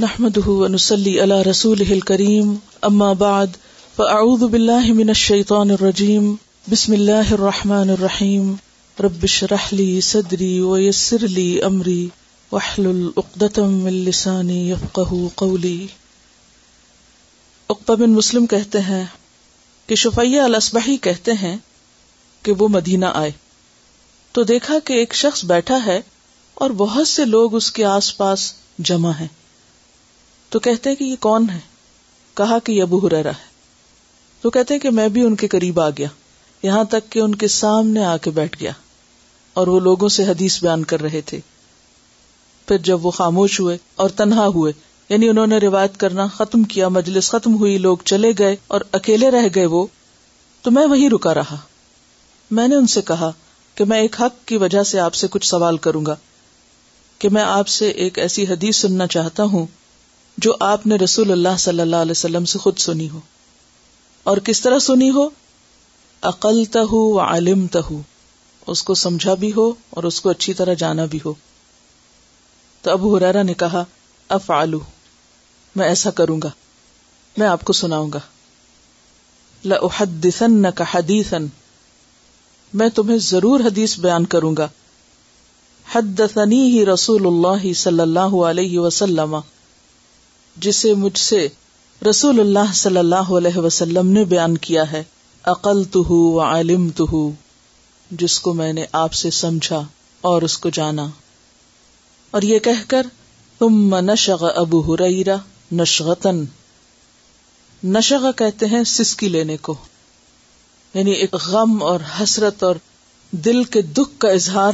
نحمده ونسلي على رسوله الكريم. أما بعد، فأعوذ بالله من الشيطان الرجيم. بسم الله الرحمن الرحيم. رب اشرح لي صدري ويسر لي أمري. واحلل عقدة من لساني يفقه قولي. عقبہ بن مسلم کہتے ہیں کہ شفیہ الاسبحی کہتے ہیں کہ وہ مدینہ آئے۔ تو دیکھا کہ ایک شخص بیٹھا ہے اور بہت سے لوگ اس کے آس پاس جمع ہیں۔ تو کہتے کہ یہ کون ہے؟ کہا کہ یہ ابو ہرا ہے۔ تو کہتے کہ میں بھی ان کے قریب آ گیا۔ یہاں تک کہ ان کے سامنے آ کے بیٹھ گیا۔ اور وہ لوگوں سے حدیث بیان کر رہے تھے۔ پھر جب وہ خاموش ہوئے اور تنہا ہوئے یعنی انہوں نے روایت کرنا ختم کیا، مجلس ختم ہوئی، لوگ چلے گئے اور اکیلے رہ گئے وہ، تو میں وہی رکا رہا۔ میں نے ان سے کہا کہ میں ایک حق کی وجہ سے آپ سے کچھ سوال کروں گا، کہ میں آپ سے ایک ایسی حدیث سننا چاہتا ہوں جو آپ نے رسول اللہ صلی اللہ علیہ وسلم سے خود سنی ہو۔ اور کس طرح سنی ہو؟ عقل تہ عالم تہ اس کو سمجھا بھی ہو اور اس کو اچھی طرح جانا بھی ہو۔ تو ابو حرارا نے کہا اف آلو میں ایسا کروں گا، میں آپ کو سناؤں گا۔ لحدن کا حدیثن میں تمہیں ضرور حدیث بیان کروں گا۔ حدثنی ہی رسول اللہ صلی اللہ علیہ وسلم۔ جسے مجھ سے رسول اللہ صلی اللہ علیہ وسلم نے بیان کیا ہے عقل تو عالم تو جس کو میں نے آپ سے سمجھا اور اس کو جانا۔ اور یہ کہہ کر تم نشغ ابو ہریرا نشغتن نشغ کہتے ہیں سسکی لینے کو۔ یعنی ایک غم اور حسرت اور دل کے دکھ کا اظہار،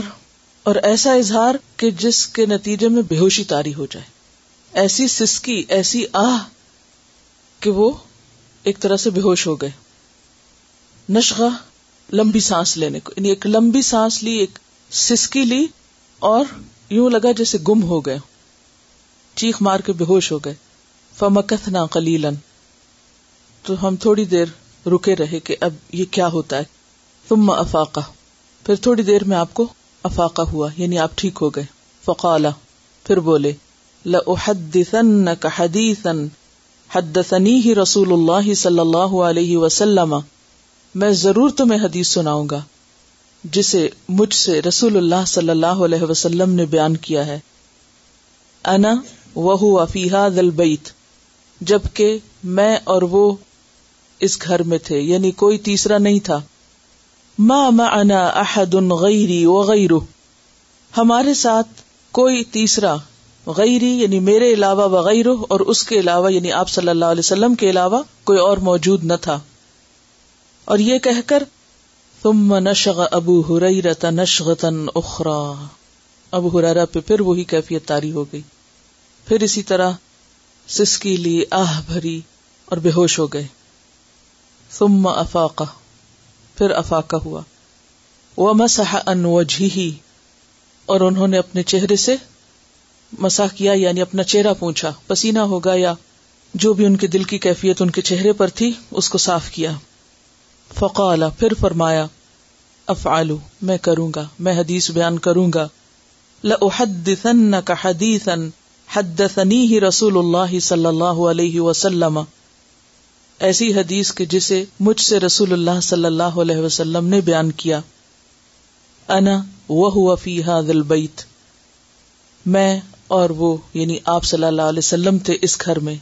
اور ایسا اظہار کہ جس کے نتیجے میں بے ہوشی تاری ہو جائے۔ ایسی سسکی، ایسی آہ کہ وہ ایک طرح سے بے ہوش ہو گئے۔ نشغا لمبی سانس لینے کو یعنی ایک لمبی سانس لی، ایک سسکی لی اور یوں لگا جیسے گم ہو گئے۔ چیخ مار کے بے ہوش ہو گئے۔ فمکت نہ کلیلن تو ہم تھوڑی دیر رکے رہے کہ اب یہ کیا ہوتا ہے۔ تم افاقہ پھر تھوڑی دیر میں آپ کو افاقہ ہوا یعنی آپ ٹھیک ہو گئے۔ فقالا پھر بولے لَأُحَدِّثَنَّكَ حَدِيثًا حَدَّثَنِيهِ رسول اللہ صلی اللہ علیہ وسلم. میں ضرور تمہیں حدیث سناؤں گا، جسے مجھ سے رسول اللہ صلی اللہ علیہ وسلم نے بیان کیا ہے۔ انا وہ فیحا دل بیت جبکہ میں اور وہ اس گھر میں تھے یعنی کوئی تیسرا نہیں تھا۔ ما معنا احد غیری وغیرہ ہمارے ساتھ کوئی تیسرا غیری یعنی میرے علاوہ وغیرہ، اور اس کے علاوہ یعنی آپ صلی اللہ علیہ وسلم کے علاوہ کوئی اور موجود نہ تھا۔ اور یہ کہہ کر تم نشغ ابو ہریرت نشغتن اخرا ابو ہریرا پہ پھر وہی کیفیت تاری ہو گئی۔ پھر اسی طرح سسکی لی، آہ بھری، اور بے ہوش ہو گئے۔ ثم افاقہ۔ پھر افاقہ ہوا۔ وہ مسح ان وجہی اور انہوں نے اپنے چہرے سے مساح کیا یعنی اپنا چہرہ پوچھا پسینہ ہوگا یا جو بھی ان کے دل کی کیفیت ان کے چہرے پر تھی، اس کو صاف کیا۔ فقال پھر فرمایا افعالو میں کروں گا، میں حدیث بیان کروں گا۔ لأحدثنك حدیثا حدثنیہ رسول اللہ صلی اللہ علیہ وسلم۔ ایسی حدیث کے جسے مجھ سے رسول اللہ صلی اللہ علیہ وسلم نے بیان کیا۔ انا وہ فی هذا البیت۔ میں اور وہ یعنی آپ صلی اللہ علیہ وسلم تھے اس گھر میں۔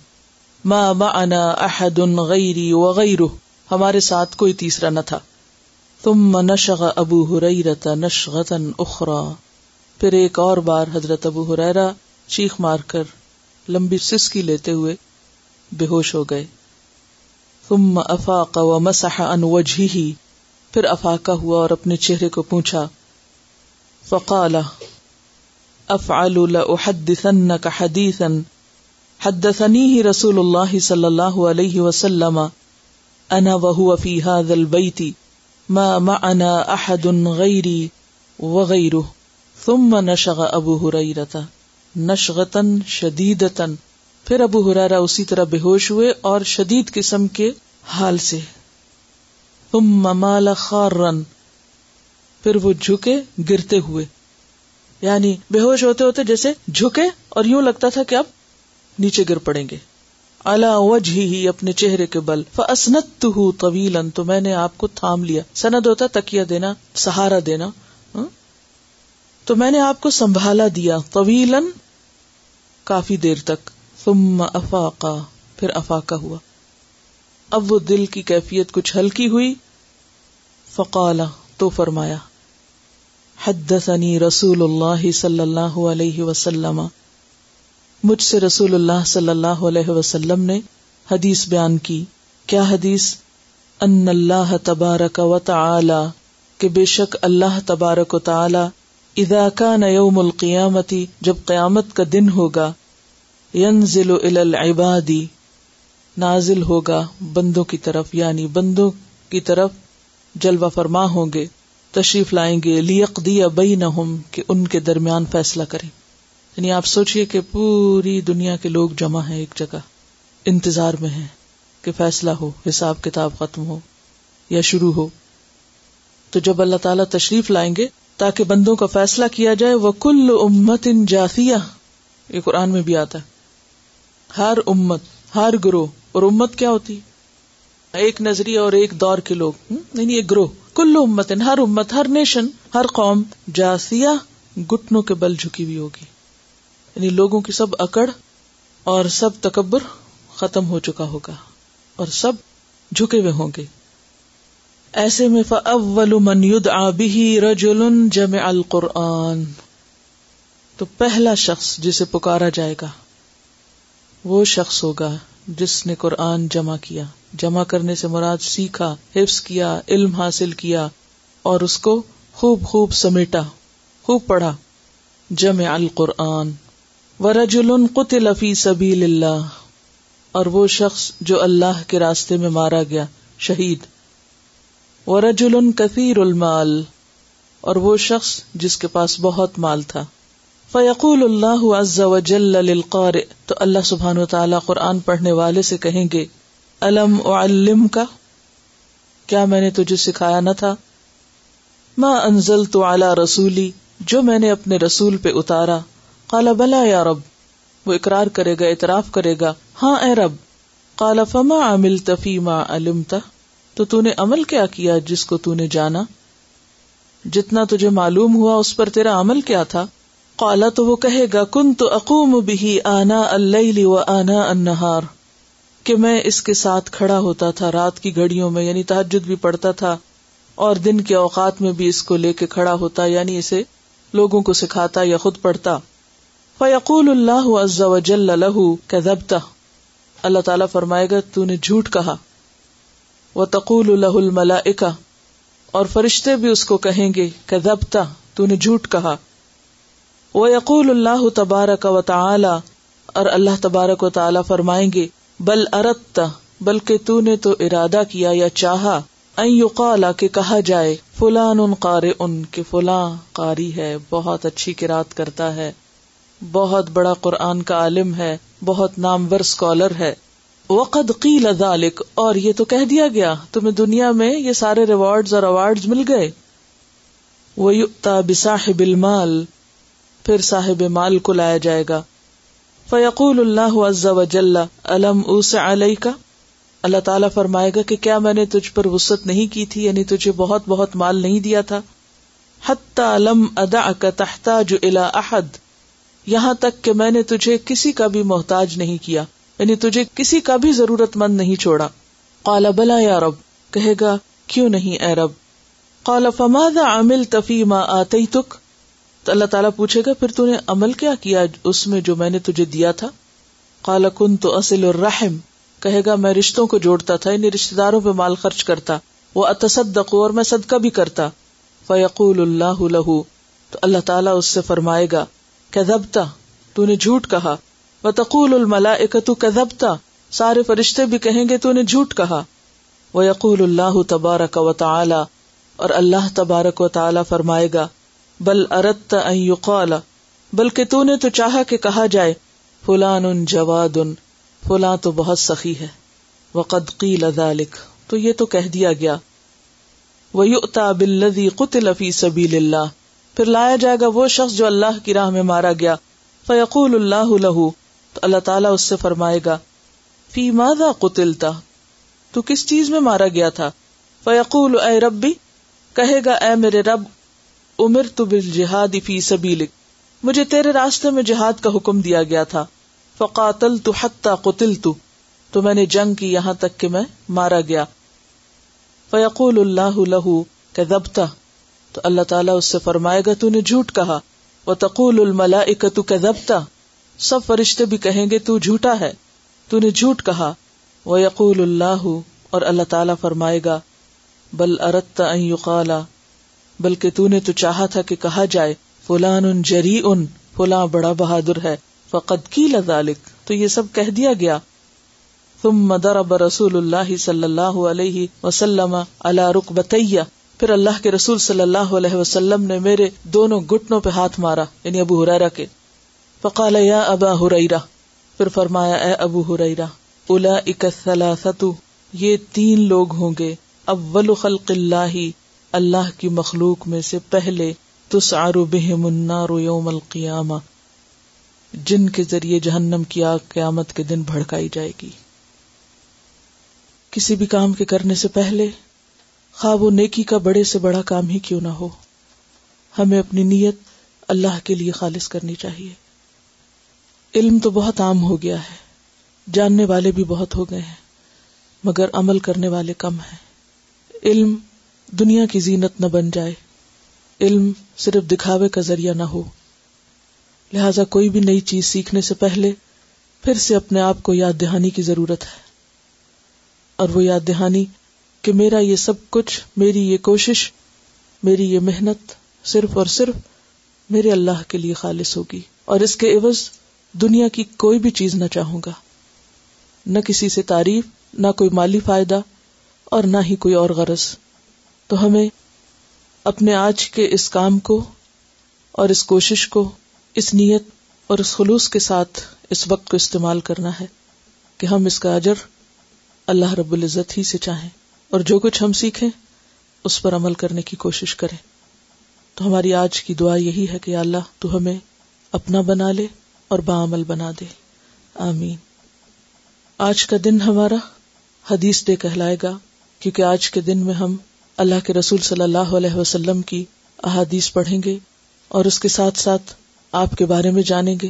ما معنا احد غیری وغیرہ ہمارے ساتھ کوئی تیسرا نہ تھا۔ ثم نشغ ابو ہریرت نشغتا اخرى پھر ایک اور بار حضرت ابو ہریرا چیخ مار کر لمبی سسکی لیتے ہوئے بے ہوش ہو گئے۔ ثم افاق ومسح عن وجهه پھر افاقہ ہوا اور اپنے چہرے کو پوچھا، فقال افعل لاحدثنك حديثا. حدثنيه رسول الله صلى الله عليه وسلم. انا وهو في هذا البيت. ما معنا احد غيري وغيره. ثم نشغ ابو هريره نشغتن شدیدتن پھر ابو ہرارا اسی طرح بے ہوش ہوئے اور شدید قسم کے حال سے۔ ثم مال خارن. پھر وہ جھکے گرتے ہوئے۔ یعنی بے ہوش ہوتے ہوتے جیسے جھکے اور یوں لگتا تھا کہ اب نیچے گر پڑیں گے۔ اللہ وجہ ہی اپنے چہرے کے بل۔ فسنت طویل تو میں نے آپ کو تھام لیا۔ سند ہوتا تکیا دینا، سہارا دینا۔ ہاں؟ تو میں نے آپ کو سنبھالا دیا طویل کافی دیر تک۔ ثم افاقا پھر افاقہ ہوا۔ اب وہ دل کی کیفیت کچھ ہلکی ہوئی۔ فقالا تو فرمایا حدثنی رسول اللہ صلی اللہ علیہ وسلم. مجھ سے رسول اللہ صلی اللہ علیہ وسلم نے حدیث بیان کی. کیا حدیث؟ ان اللہ تبارک و تعالی، کہ بے شک اللہ تبارک و تعالی اذا کان یوم القیامتی، جب قیامت کا دن ہوگا، ینزل الى العباد، نازل ہوگا بندوں کی طرف یعنی بندوں کی طرف جلوہ فرما ہوں گے۔ تشریف لائیں گے لیقضی بینہم کہ ان کے درمیان فیصلہ کریں۔ یعنی آپ سوچئے کہ پوری دنیا کے لوگ جمع ہیں ایک جگہ، انتظار میں ہیں کہ فیصلہ ہو، حساب کتاب ختم ہو یا شروع ہو۔ تو جب اللہ تعالیٰ تشریف لائیں گے، تاکہ بندوں کا فیصلہ کیا جائے وہ کل امت ان جافیہ یہ قرآن میں بھی آتا ہے۔ ہر امت، ہر گروہ، اور امت کیا ہوتی؟ ایک نظریہ اور ایک دور کے لوگ۔ یعنی ایک گروہ۔ کل امت ہر امت، ہر نیشن، ہر قوم جاسیہ گٹنوں کے بل جھکی ہوئی ہوگی۔ یعنی لوگوں کی سب اکڑ اور سب تکبر ختم ہو چکا ہوگا اور سب جھکے ہوئے ہوں گے۔ ایسے میں فاول من آبی رجول جمع القرآن۔ تو پہلا شخص جسے پکارا جائے گا۔ وہ شخص ہوگا جس نے قرآن جمع کیا۔ جمع کرنے سے مراد سیکھا، حفظ کیا، علم حاصل کیا اور اس کو خوب خوب سمیٹا، خوب پڑھا۔ جمع القرآن۔ ورجل قتل فی سبیل اللہ اور وہ شخص جو اللہ کے راستے میں مارا گیا، شہید۔ ورجل کثیر المال۔ اور وہ شخص جس کے پاس بہت مال تھا۔ فیقول اللہ عز وجل للقارئ تو اللہ سبحانہ و تعالی قرآن پڑھنے والے سے کہیں گے علم اعلم کا کیا میں نے تجھے سکھایا نہ تھا؟ ما انزلت علی رسولی جو میں نے اپنے رسول پہ اتارا۔ کالا بلا یا رب۔ وہ اقرار کرے گا، اعتراف کرے گا۔ ہاں اے رب۔ کالا فما عمل تفیما علمتا تو تو نے عمل کیا کیا جس کو تو نے جانا؟ جتنا تجھے معلوم ہوا، اس پر تیرا عمل کیا تھا؟ کالا تو وہ کہے گا کن تو اقوم بھی آنا اللہ و آنا انہار کہ میں اس کے ساتھ کھڑا ہوتا تھا، رات کی گھڑیوں میں یعنی تحجد بھی پڑتا تھا، اور دن کے اوقات میں بھی اس کو لے کے کھڑا ہوتا یعنی اسے لوگوں کو سکھاتا یا خود پڑھتا۔ فیقول اللہ عز وجل له كذبت اللہ تعالیٰ فرمائے گا، تو نے جھوٹ کہا۔ وہ تقول له الملائکہ۔ اور فرشتے بھی اس کو کہیں گے كذبت تو نے جھوٹ کہا۔ وہ یقول اللہ تبارک و تعالی اور اللہ تبارک و تعالی فرمائیں گے، بل ارت بلکہ تو نے تو ارادہ کیا یا چاہا این کہ کہا جائے، فلان ان قار ان کے فلاں قاری ہے، بہت اچھی قرات کرتا ہے، بہت بڑا قرآن کا عالم ہے، بہت نامور اسکالر ہے۔ وقد قیل ذالک اور یہ تو کہہ دیا گیا، تمہیں دنیا میں یہ سارے ریوارڈ اور اوارڈ مل گئے۔ وہ بصاحب المال پھر صاحب مال کو لایا جائے گا۔ فیقول اللہ عز وجل علم اوس علیہ کا اللہ تعالیٰ فرمائے گا کہ کیا میں نے تجھ پر وسط نہیں کی تھی یعنی تجھے بہت بہت مال نہیں دیا تھا؟ حتی لم ادا کا تحتاج الى احد، یہاں تک کہ میں نے تجھے کسی کا بھی محتاج نہیں کیا یعنی تجھے کسی کا بھی ضرورت مند نہیں چھوڑا۔ کالا بلا یا رب۔ کہے گا، کیوں نہیں اے رب؟ کالا فماد عامل تفیما آتے تک تو اللہ تعالیٰ پوچھے گا، پھر تو نے عمل کیا کیا اس میں جو میں نے تجھے دیا تھا؟ کالا کن تو اصل الرحم۔ کہے گا، میں رشتوں کو جوڑتا تھا یعنی رشتے داروں پہ مال خرچ کرتا۔ وہ اتصدق اور میں صدقہ بھی کرتا۔ فیقول اللہ لہو تو اللہ تعالیٰ اس سے فرمائے گا کذبتا تو نے جھوٹ کہا۔ و تقول کذبتا سارے فرشتے بھی کہیں گے، تو نے جھوٹ کہا۔ وہ یقول اللہ تبارک و تعالی۔ اور اللہ تبارک و تعالی فرمائے گا بل ارت یقال، بلکہ تو نے تو چاہا کہ کہا جائے، فلان ان جواد ان فلاں تو بہت سخی ہے، وقد قیل ذلك تو یہ تو کہہ دیا گیا۔ وہ بالذی قتل فی سبیل اللہ، پھر لایا جائے گا وہ شخص جو اللہ کی راہ میں مارا گیا۔ فیقول اللہ لہو تو اللہ تعالیٰ اس سے فرمائے گا، فی مادا قتلتا؟ تو کس چیز میں مارا گیا تھا؟ فیقول اے ربی، کہے گا اے میرے رب عمر تو بال جہاد فی سبیلک۔ مجھے تیرے راستے میں جہاد کا حکم دیا گیا تھا۔ فقاتل تو حتہ قتل تو تو میں نے جنگ کی یہاں تک کہ میں مارا گیا۔ فیقول اللہ لہو کہ دبتا تو اللہ تعالیٰ اس سے فرمائے گا تو نے جھوٹ کہا۔ وہ تقول الملا تو کہ سب فرشتے بھی کہیں گے، تو جھوٹا ہے۔ تو نے جھوٹ کہا۔ وہ یقول اللہ اور اللہ تعالیٰ فرمائے گا، بل ارت یقالا۔ بلکہ تو نے تو چاہا تھا کہ کہا جائے، فلان ان جری ان فلاں بڑا بہادر ہے، فقد کی لذالک تو یہ سب کہہ دیا گیا۔ تم مدر اب رسول اللہ صلی اللہ علیہ وسلم اللہ رک بتیا پھر اللہ کے رسول صلی اللہ علیہ وسلم نے میرے دونوں گٹنوں پہ ہاتھ مارا یعنی ابو ہریرا کے۔ فقال یا ابا ہریرا پھر فرمایا، اے ابو ہریرا الا اکثلاثت یہ تین لوگ ہوں گے، اول خلق اللہ اللہ کی مخلوق میں سے پہلے تسعر بہم النار یوم القیامہ، جن کے ذریعے جہنم کی آگ قیامت کے دن بھڑکائی جائے گی۔ کسی بھی کام کے کرنے سے پہلے خواب و نیکی کا بڑے سے بڑا کام ہی کیوں نہ ہو، ہمیں اپنی نیت اللہ کے لیے خالص کرنی چاہیے۔ علم تو بہت عام ہو گیا ہے، جاننے والے بھی بہت ہو گئے ہیں، مگر عمل کرنے والے کم ہیں۔ علم دنیا کی زینت نہ بن جائے۔ علم صرف دکھاوے کا ذریعہ نہ ہو۔ لہذا کوئی بھی نئی چیز سیکھنے سے پہلے پھر سے اپنے آپ کو یاد دہانی کی ضرورت ہے۔ اور وہ یاد دہانی کہ میرا یہ سب کچھ، میری یہ کوشش، میری یہ محنت صرف اور صرف میرے اللہ کے لیے خالص ہوگی۔ اور اس کے عوض دنیا کی کوئی بھی چیز نہ چاہوں گا۔ نہ کسی سے تعریف، نہ کوئی مالی فائدہ اور نہ ہی کوئی اور غرض۔ تو ہمیں اپنے آج کے اس کام کو اور اس کوشش کو، اس نیت اور اس خلوص کے ساتھ اس وقت کو استعمال کرنا ہے کہ ہم اس کا اجر اللہ رب العزت ہی سے چاہیں۔ اور جو کچھ ہم سیکھیں، اس پر عمل کرنے کی کوشش کریں۔ تو ہماری آج کی دعا یہی ہے کہ اللہ، تو ہمیں اپنا بنا لے اور بعمل بنا دے۔ آمین۔ آج کا دن ہمارا حدیث دے کہلائے گا، کیونکہ آج کے دن میں ہم اللہ کے رسول صلی اللہ علیہ وسلم کی احادیث پڑھیں گے اور اس کے ساتھ ساتھ آپ کے بارے میں جانیں گے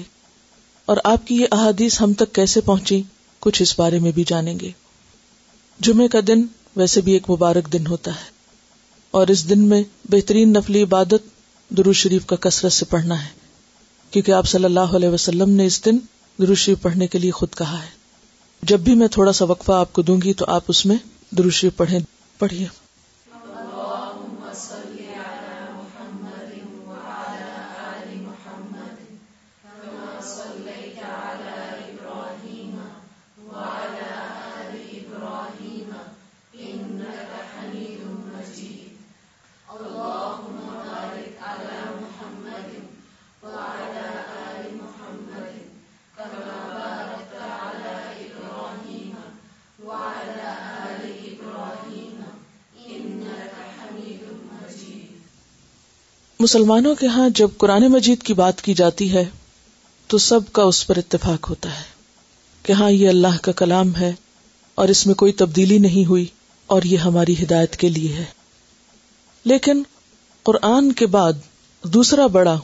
اور آپ کی یہ احادیث ہم تک کیسے پہنچی کچھ اس بارے میں بھی جانیں گے۔ جمعے کا دن ویسے بھی ایک مبارک دن ہوتا ہے اور اس دن میں بہترین نفلی عبادت درو شریف کا کثرت سے پڑھنا ہے، کیونکہ آپ صلی اللہ علیہ وسلم نے اس دن درو شریف پڑھنے کے لیے خود کہا ہے۔ جب بھی میں تھوڑا سا وقفہ آپ کو دوں گی تو آپ اس میں دروشی پڑھیں، پڑھیے۔ مسلمانوں کے ہاں جب قرآن مجید کی بات کی جاتی ہے، تو سب کا اس پر اتفاق ہوتا ہے کہ ہاں یہ اللہ کا کلام ہے اور اس میں کوئی تبدیلی نہیں ہوئی اور یہ ہماری ہدایت کے لیے ہے۔ لیکن قرآن کے بعد دوسرا بڑا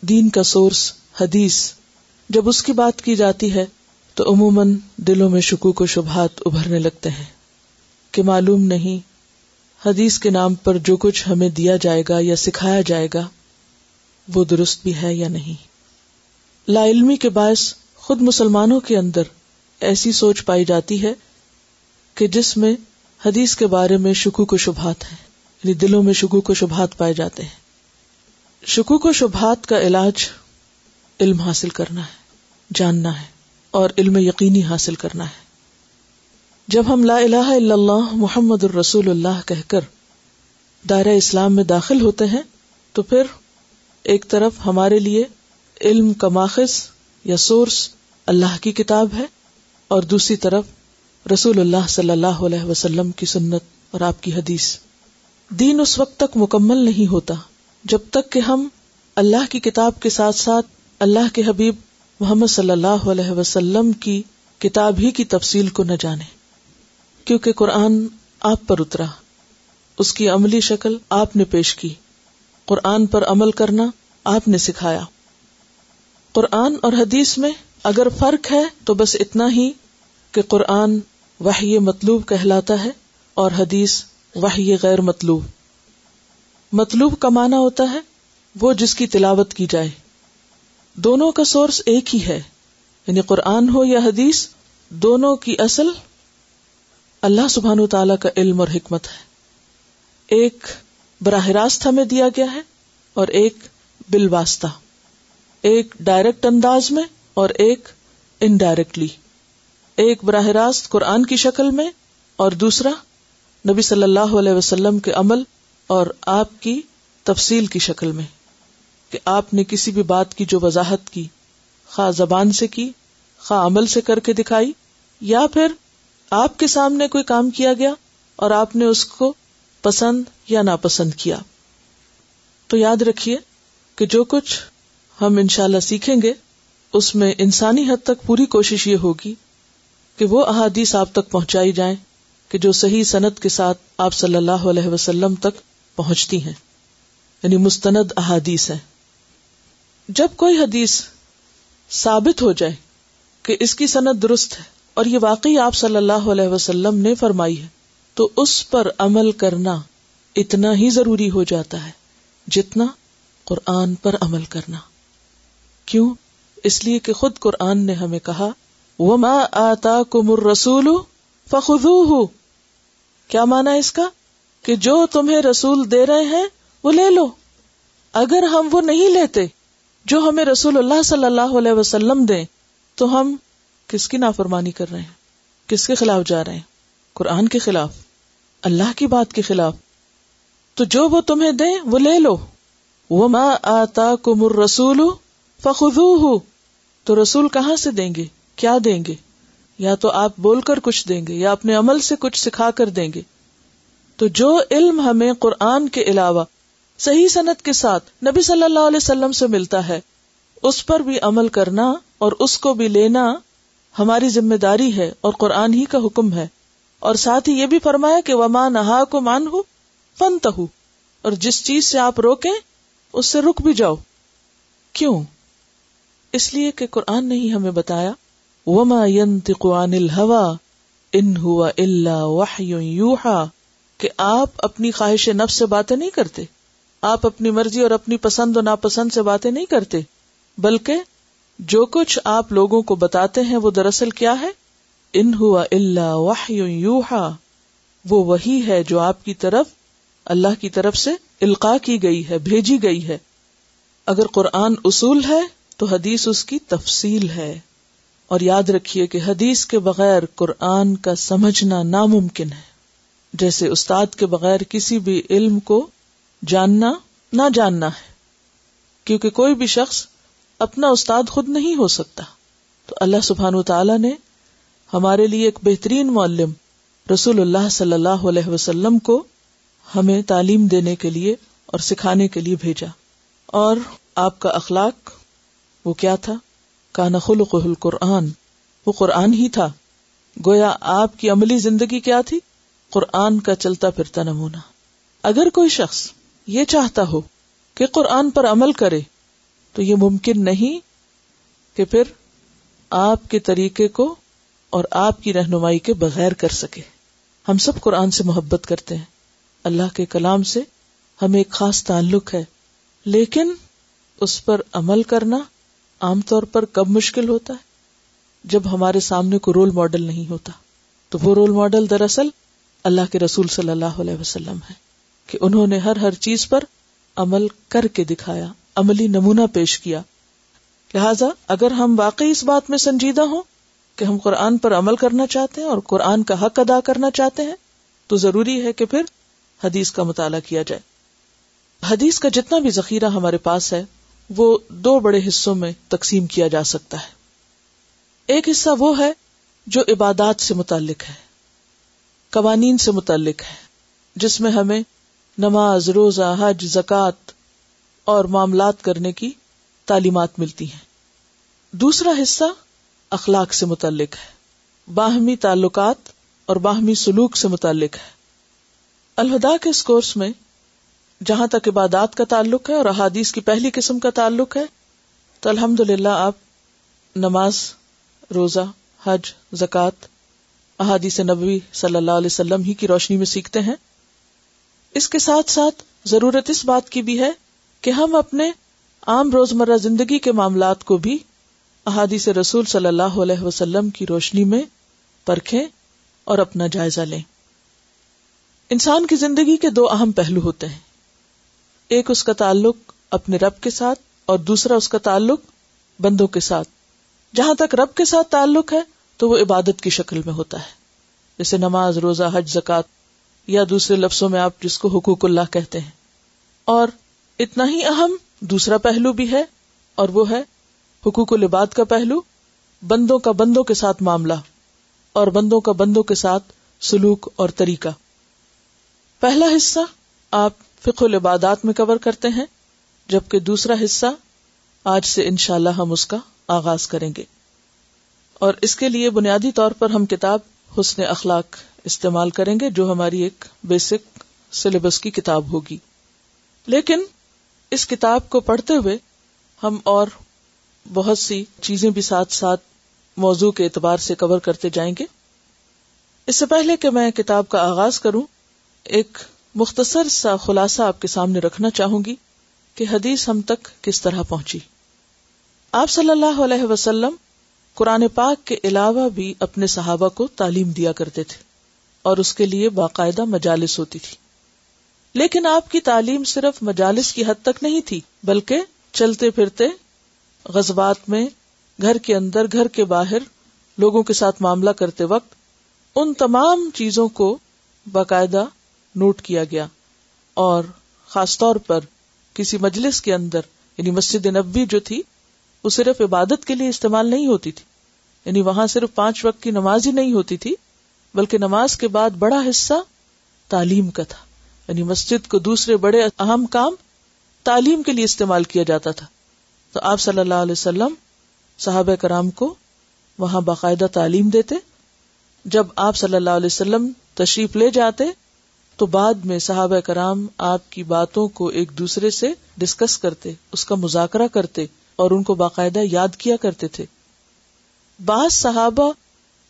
دین کا سورس، حدیث، جب اس کی بات کی جاتی ہے، تو عموماً دلوں میں شکوک و شبہات ابھرنے لگتے ہیں کہ معلوم نہیں حدیث کے نام پر جو کچھ ہمیں دیا جائے گا یا سکھایا جائے گا، وہ درست بھی ہے یا نہیں؟ لا علمی کے باعث خود مسلمانوں کے اندر ایسی سوچ پائی جاتی ہے کہ جس میں حدیث کے بارے میں شکو کو شبہات ہیں یعنی دلوں میں شکو کو شبہات پائے جاتے ہیں۔ شکو کو شبہات کا علاج علم حاصل کرنا ہے، جاننا ہے اور علم یقینی حاصل کرنا ہے۔ جب ہم لا الہ الا اللہ محمد الرسول اللہ کہہ کر دائرہ اسلام میں داخل ہوتے ہیں، تو پھر ایک طرف ہمارے لیے علم کا ماخذ یا سورس اللہ کی کتاب ہے، اور دوسری طرف رسول اللہ صلی اللہ علیہ وسلم کی سنت اور آپ کی حدیث۔ دین اس وقت تک مکمل نہیں ہوتا جب تک کہ ہم اللہ کی کتاب کے ساتھ ساتھ اللہ کے حبیب محمد صلی اللہ علیہ وسلم کی کتاب ہی کی تفصیل کو نہ جانے کیونکہ قرآن آپ پر اترا، اس کی عملی شکل آپ نے پیش کی۔ قرآن پر عمل کرنا آپ نے سکھایا۔ قرآن اور حدیث میں اگر فرق ہے تو بس اتنا ہی کہ قرآن وحی مطلوب کہلاتا ہے اور حدیث وحی غیر مطلوب۔ مطلوب کا معنی ہوتا ہے وہ جس کی تلاوت کی جائے۔ دونوں کا سورس ایک ہی ہے یعنی قرآن ہو یا حدیث، دونوں کی اصل اللہ سبحان و تعالی کا علم اور حکمت ہے۔ ایک براہ راست ہمیں دیا گیا ہے اور ایک بالواسطہ۔ ایک ڈائریکٹ انداز میں اور ایک انڈائریکٹلی ایک براہ راست قرآن کی شکل میں اور دوسرا نبی صلی اللہ علیہ وسلم کے عمل اور آپ کی تفصیل کی شکل میں۔ کہ آپ نے کسی بھی بات کی جو وضاحت کی، خواہ زبان سے کی، خواہ عمل سے کر کے دکھائی یا پھر آپ کے سامنے کوئی کام کیا گیا اور آپ نے اس کو پسند یا ناپسند کیا؟ تو یاد رکھیے کہ جو کچھ ہم انشاءاللہ سیکھیں گے، اس میں انسانی حد تک پوری کوشش یہ ہوگی کہ وہ احادیث آپ تک پہنچائی جائیں کہ جو صحیح صنعت کے ساتھ آپ صلی اللہ علیہ وسلم تک پہنچتی ہیں۔ یعنی مستند احادیث ہے جب کوئی حدیث ثابت ہو جائے کہ اس کی صنعت درست ہے اور یہ واقعی آپ صلی اللہ علیہ وسلم نے فرمائی ہے، تو اس پر عمل کرنا اتنا ہی ضروری ہو جاتا ہے جتنا قرآن پر عمل کرنا۔ کیوں؟ اس لیے کہ خود قرآن نے ہمیں کہا وہ آتا کمر رسول فخو کیا مانا اس کا؟ کہ جو تمہیں رسول دے رہے ہیں، وہ لے لو۔ اگر ہم وہ نہیں لیتے جو ہمیں رسول اللہ صلی اللہ علیہ وسلم دیں، تو ہم کس کی نافرمانی کر رہے ہیں؟ کس کے خلاف جا رہے ہیں؟ قرآن کے خلاف، اللہ کی بات کے خلاف۔ تو جو وہ تمہیں دیں، وہ لے لو۔ وہ ماں آتا کمر رسول فخو تو رسول کہاں سے دیں گے؟ کیا دیں گے؟ یا تو آپ بول کر کچھ دیں گے، یا اپنے عمل سے کچھ سکھا کر دیں گے۔ تو جو علم ہمیں قرآن کے علاوہ، صحیح صنعت کے ساتھ نبی صلی اللہ علیہ وسلم سے ملتا ہے، اس پر بھی عمل کرنا اور اس کو بھی لینا ہماری ذمہ داری ہے اور قرآن ہی کا حکم ہے۔ اور ساتھ ہی یہ بھی فرمایا کہ وما نہا کو مان ہو فن اور جس چیز سے آپ روکیں، اس سے رک بھی جاؤ۔ کیوں؟ اس لیے کہ قرآن نے ہی ہمیں بتایا، وما عن الهوى ان ہوا اللہ وحی کہ آپ اپنی خواہش نفس سے باتیں نہیں کرتے۔ آپ اپنی مرضی اور اپنی پسند و ناپسند سے باتیں نہیں کرتے، بلکہ جو کچھ آپ لوگوں کو بتاتے ہیں وہ دراصل کیا ہے؟ ان ہوا اللہ وحی وہ وہی ہے جو آپ کی طرف، اللہ کی طرف سے القا کی گئی ہے، بھیجی گئی ہے۔ اگر قرآن اصول ہے تو حدیث اس کی تفصیل ہے۔ اور یاد رکھیے کہ حدیث کے بغیر قرآن کا سمجھنا ناممکن ہے۔ جیسے استاد کے بغیر کسی بھی علم کو جاننا نہ جاننا ہے۔ کیونکہ کوئی بھی شخص اپنا استاد خود نہیں ہو سکتا۔ تو اللہ سبحان تعالی نے ہمارے لیے ایک بہترین معلم رسول اللہ صلی اللہ علیہ وسلم کو ہمیں تعلیم دینے کے لیے اور سکھانے کے لیے بھیجا۔ اور آپ کا اخلاق وہ کیا تھا؟ کا نخل قرآن وہ قرآن ہی تھا۔ گویا آپ کی عملی زندگی کیا تھی؟ قرآن کا چلتا پھرتا نمونہ۔ اگر کوئی شخص یہ چاہتا ہو کہ قرآن پر عمل کرے تو یہ ممکن نہیں کہ پھر آپ کے طریقے کو اور آپ کی رہنمائی کے بغیر کر سکے۔ ہم سب قرآن سے محبت کرتے ہیں۔ اللہ کے کلام سے ہمیں ایک خاص تعلق ہے۔ لیکن اس پر عمل کرنا عام طور پر کب مشکل ہوتا ہے؟ جب ہمارے سامنے کوئی رول ماڈل نہیں ہوتا۔ تو وہ رول ماڈل دراصل اللہ کے رسول صلی اللہ علیہ وسلم ہے کہ انہوں نے ہر ہر چیز پر عمل کر کے دکھایا۔ عملی نمونہ پیش کیا۔ لہذا اگر ہم واقعی اس بات میں سنجیدہ ہوں کہ ہم قرآن پر عمل کرنا چاہتے ہیں اور قرآن کا حق ادا کرنا چاہتے ہیں، تو ضروری ہے کہ پھر حدیث کا مطالعہ کیا جائے۔ حدیث کا جتنا بھی ذخیرہ ہمارے پاس ہے، وہ دو بڑے حصوں میں تقسیم کیا جا سکتا ہے۔ ایک حصہ وہ ہے جو عبادات سے متعلق ہے، قوانین سے متعلق ہے، جس میں ہمیں نماز، روزہ، حج زکات اور معاملات کرنے کی تعلیمات ملتی ہیں۔ دوسرا حصہ اخلاق سے متعلق ہے۔ باہمی تعلقات اور باہمی سلوک سے متعلق ہے۔ الہدا کے اس کورس میں جہاں تک عبادات کا تعلق ہے اور احادیث کی پہلی قسم کا تعلق ہے، تو الحمد للہ آپ نماز، روزہ، حج، زکوٰۃ، احادیث نبوی صلی اللہ علیہ وسلم ہی کی روشنی میں سیکھتے ہیں۔ اس کے ساتھ ساتھ ضرورت اس بات کی بھی ہے کہ ہم اپنے عام روزمرہ زندگی کے معاملات کو بھی احادیث رسول صلی اللہ علیہ وسلم کی روشنی میں پرکھیں اور اپنا جائزہ لیں۔ انسان کی زندگی کے دو اہم پہلو ہوتے ہیں۔ ایک اس کا تعلق اپنے رب کے ساتھ اور دوسرا اس کا تعلق بندوں کے ساتھ۔ جہاں تک رب کے ساتھ تعلق ہے تو وہ عبادت کی شکل میں ہوتا ہے۔ جیسے نماز، روزہ، حج زکات یا دوسرے لفظوں میں آپ جس کو حقوق اللہ کہتے ہیں۔ اور اتنا ہی اہم دوسرا پہلو بھی ہے اور وہ ہے حقوق العباد کا پہلو، بندوں کا بندوں کے ساتھ معاملہ اور بندوں کا بندوں کے ساتھ سلوک اور طریقہ۔ پہلا حصہ آپ فقہ العبادات میں کور کرتے ہیں، جبکہ دوسرا حصہ آج سے انشاءاللہ ہم اس کا آغاز کریں گے۔ اور اس کے لیے بنیادی طور پر ہم کتاب حسن اخلاق استعمال کریں گے، جو ہماری ایک بیسک سلیبس کی کتاب ہوگی۔ لیکن اس کتاب کو پڑھتے ہوئے ہم اور بہت سی چیزیں بھی ساتھ ساتھ موضوع کے اعتبار سے کور کرتے جائیں گے۔ اس سے پہلے کہ میں کتاب کا آغاز کروں، ایک مختصر سا خلاصہ آپ کے سامنے رکھنا چاہوں گی کہ حدیث ہم تک کس طرح پہنچی۔ آپ صلی اللہ علیہ وسلم قرآن پاک کے علاوہ بھی اپنے صحابہ کو تعلیم دیا کرتے تھے اور اس کے لیے باقاعدہ مجالس ہوتی تھی لیکن آپ کی تعلیم صرف مجالس کی حد تک نہیں تھی، بلکہ چلتے پھرتے غزبات میں، گھر کے اندر، گھر کے باہر، لوگوں کے ساتھ معاملہ کرتے وقت ان تمام چیزوں کو باقاعدہ نوٹ کیا گیا۔ اور خاص طور پر کسی مجلس کے اندر یعنی مسجد نبی جو تھی، وہ صرف عبادت کے لیے استعمال نہیں ہوتی تھی۔ یعنی وہاں صرف پانچ وقت کی نماز ہی نہیں ہوتی تھی، بلکہ نماز کے بعد بڑا حصہ تعلیم کا تھا۔ یعنی مسجد کو دوسرے بڑے اہم کام تعلیم کے لیے استعمال کیا جاتا تھا۔ تو آپ صلی اللہ علیہ وسلم صحابہ کرام کو وہاں باقاعدہ تعلیم دیتے۔ جب آپ صلی اللہ علیہ وسلم تشریف لے جاتے، تو بعد میں صحابہ کرام آپ کی باتوں کو ایک دوسرے سے ڈسکس کرتے، اس کا مذاکرہ کرتے اور ان کو باقاعدہ یاد کیا کرتے تھے۔ بعض صحابہ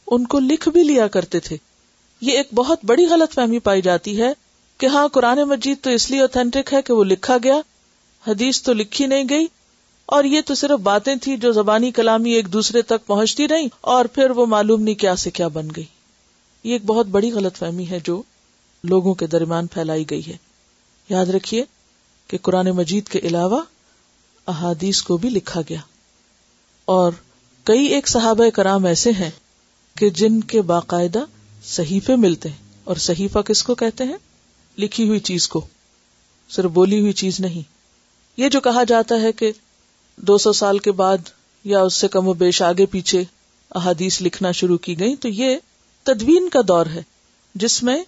ان کو لکھ بھی لیا کرتے تھے۔ یہ ایک بہت بڑی غلط فہمی پائی جاتی ہے کہ ہاں قرآن مجید تو اس لیے اوتھینٹک ہے کہ وہ لکھا گیا، حدیث تو لکھی نہیں گئی، اور یہ تو صرف باتیں تھی جو زبانی کلامی ایک دوسرے تک پہنچتی رہی اور پھر وہ معلوم نہیں کیا سے کیا بن گئی۔ یہ ایک بہت بڑی غلط فہمی ہے جو لوگوں کے درمیان پھیلائی گئی ہے۔ یاد رکھیے کہ قرآن مجید کے علاوہ احادیث کو بھی لکھا گیا۔ اور کئی ایک صحابہ کرام ایسے ہیں کہ جن کے باقاعدہ صحیفے ملتے ہیں۔ اور صحیفہ کس کو کہتے ہیں؟ لکھی ہوئی چیز کو، صرف بولی ہوئی چیز نہیں۔ یہ جو کہا جاتا ہے کہ دو سو سال کے بعد یا اس سے کم و بیش آگے پیچھے احادیث لکھنا شروع کی گئی تو یہ تدوین کا دور ہے، جس میں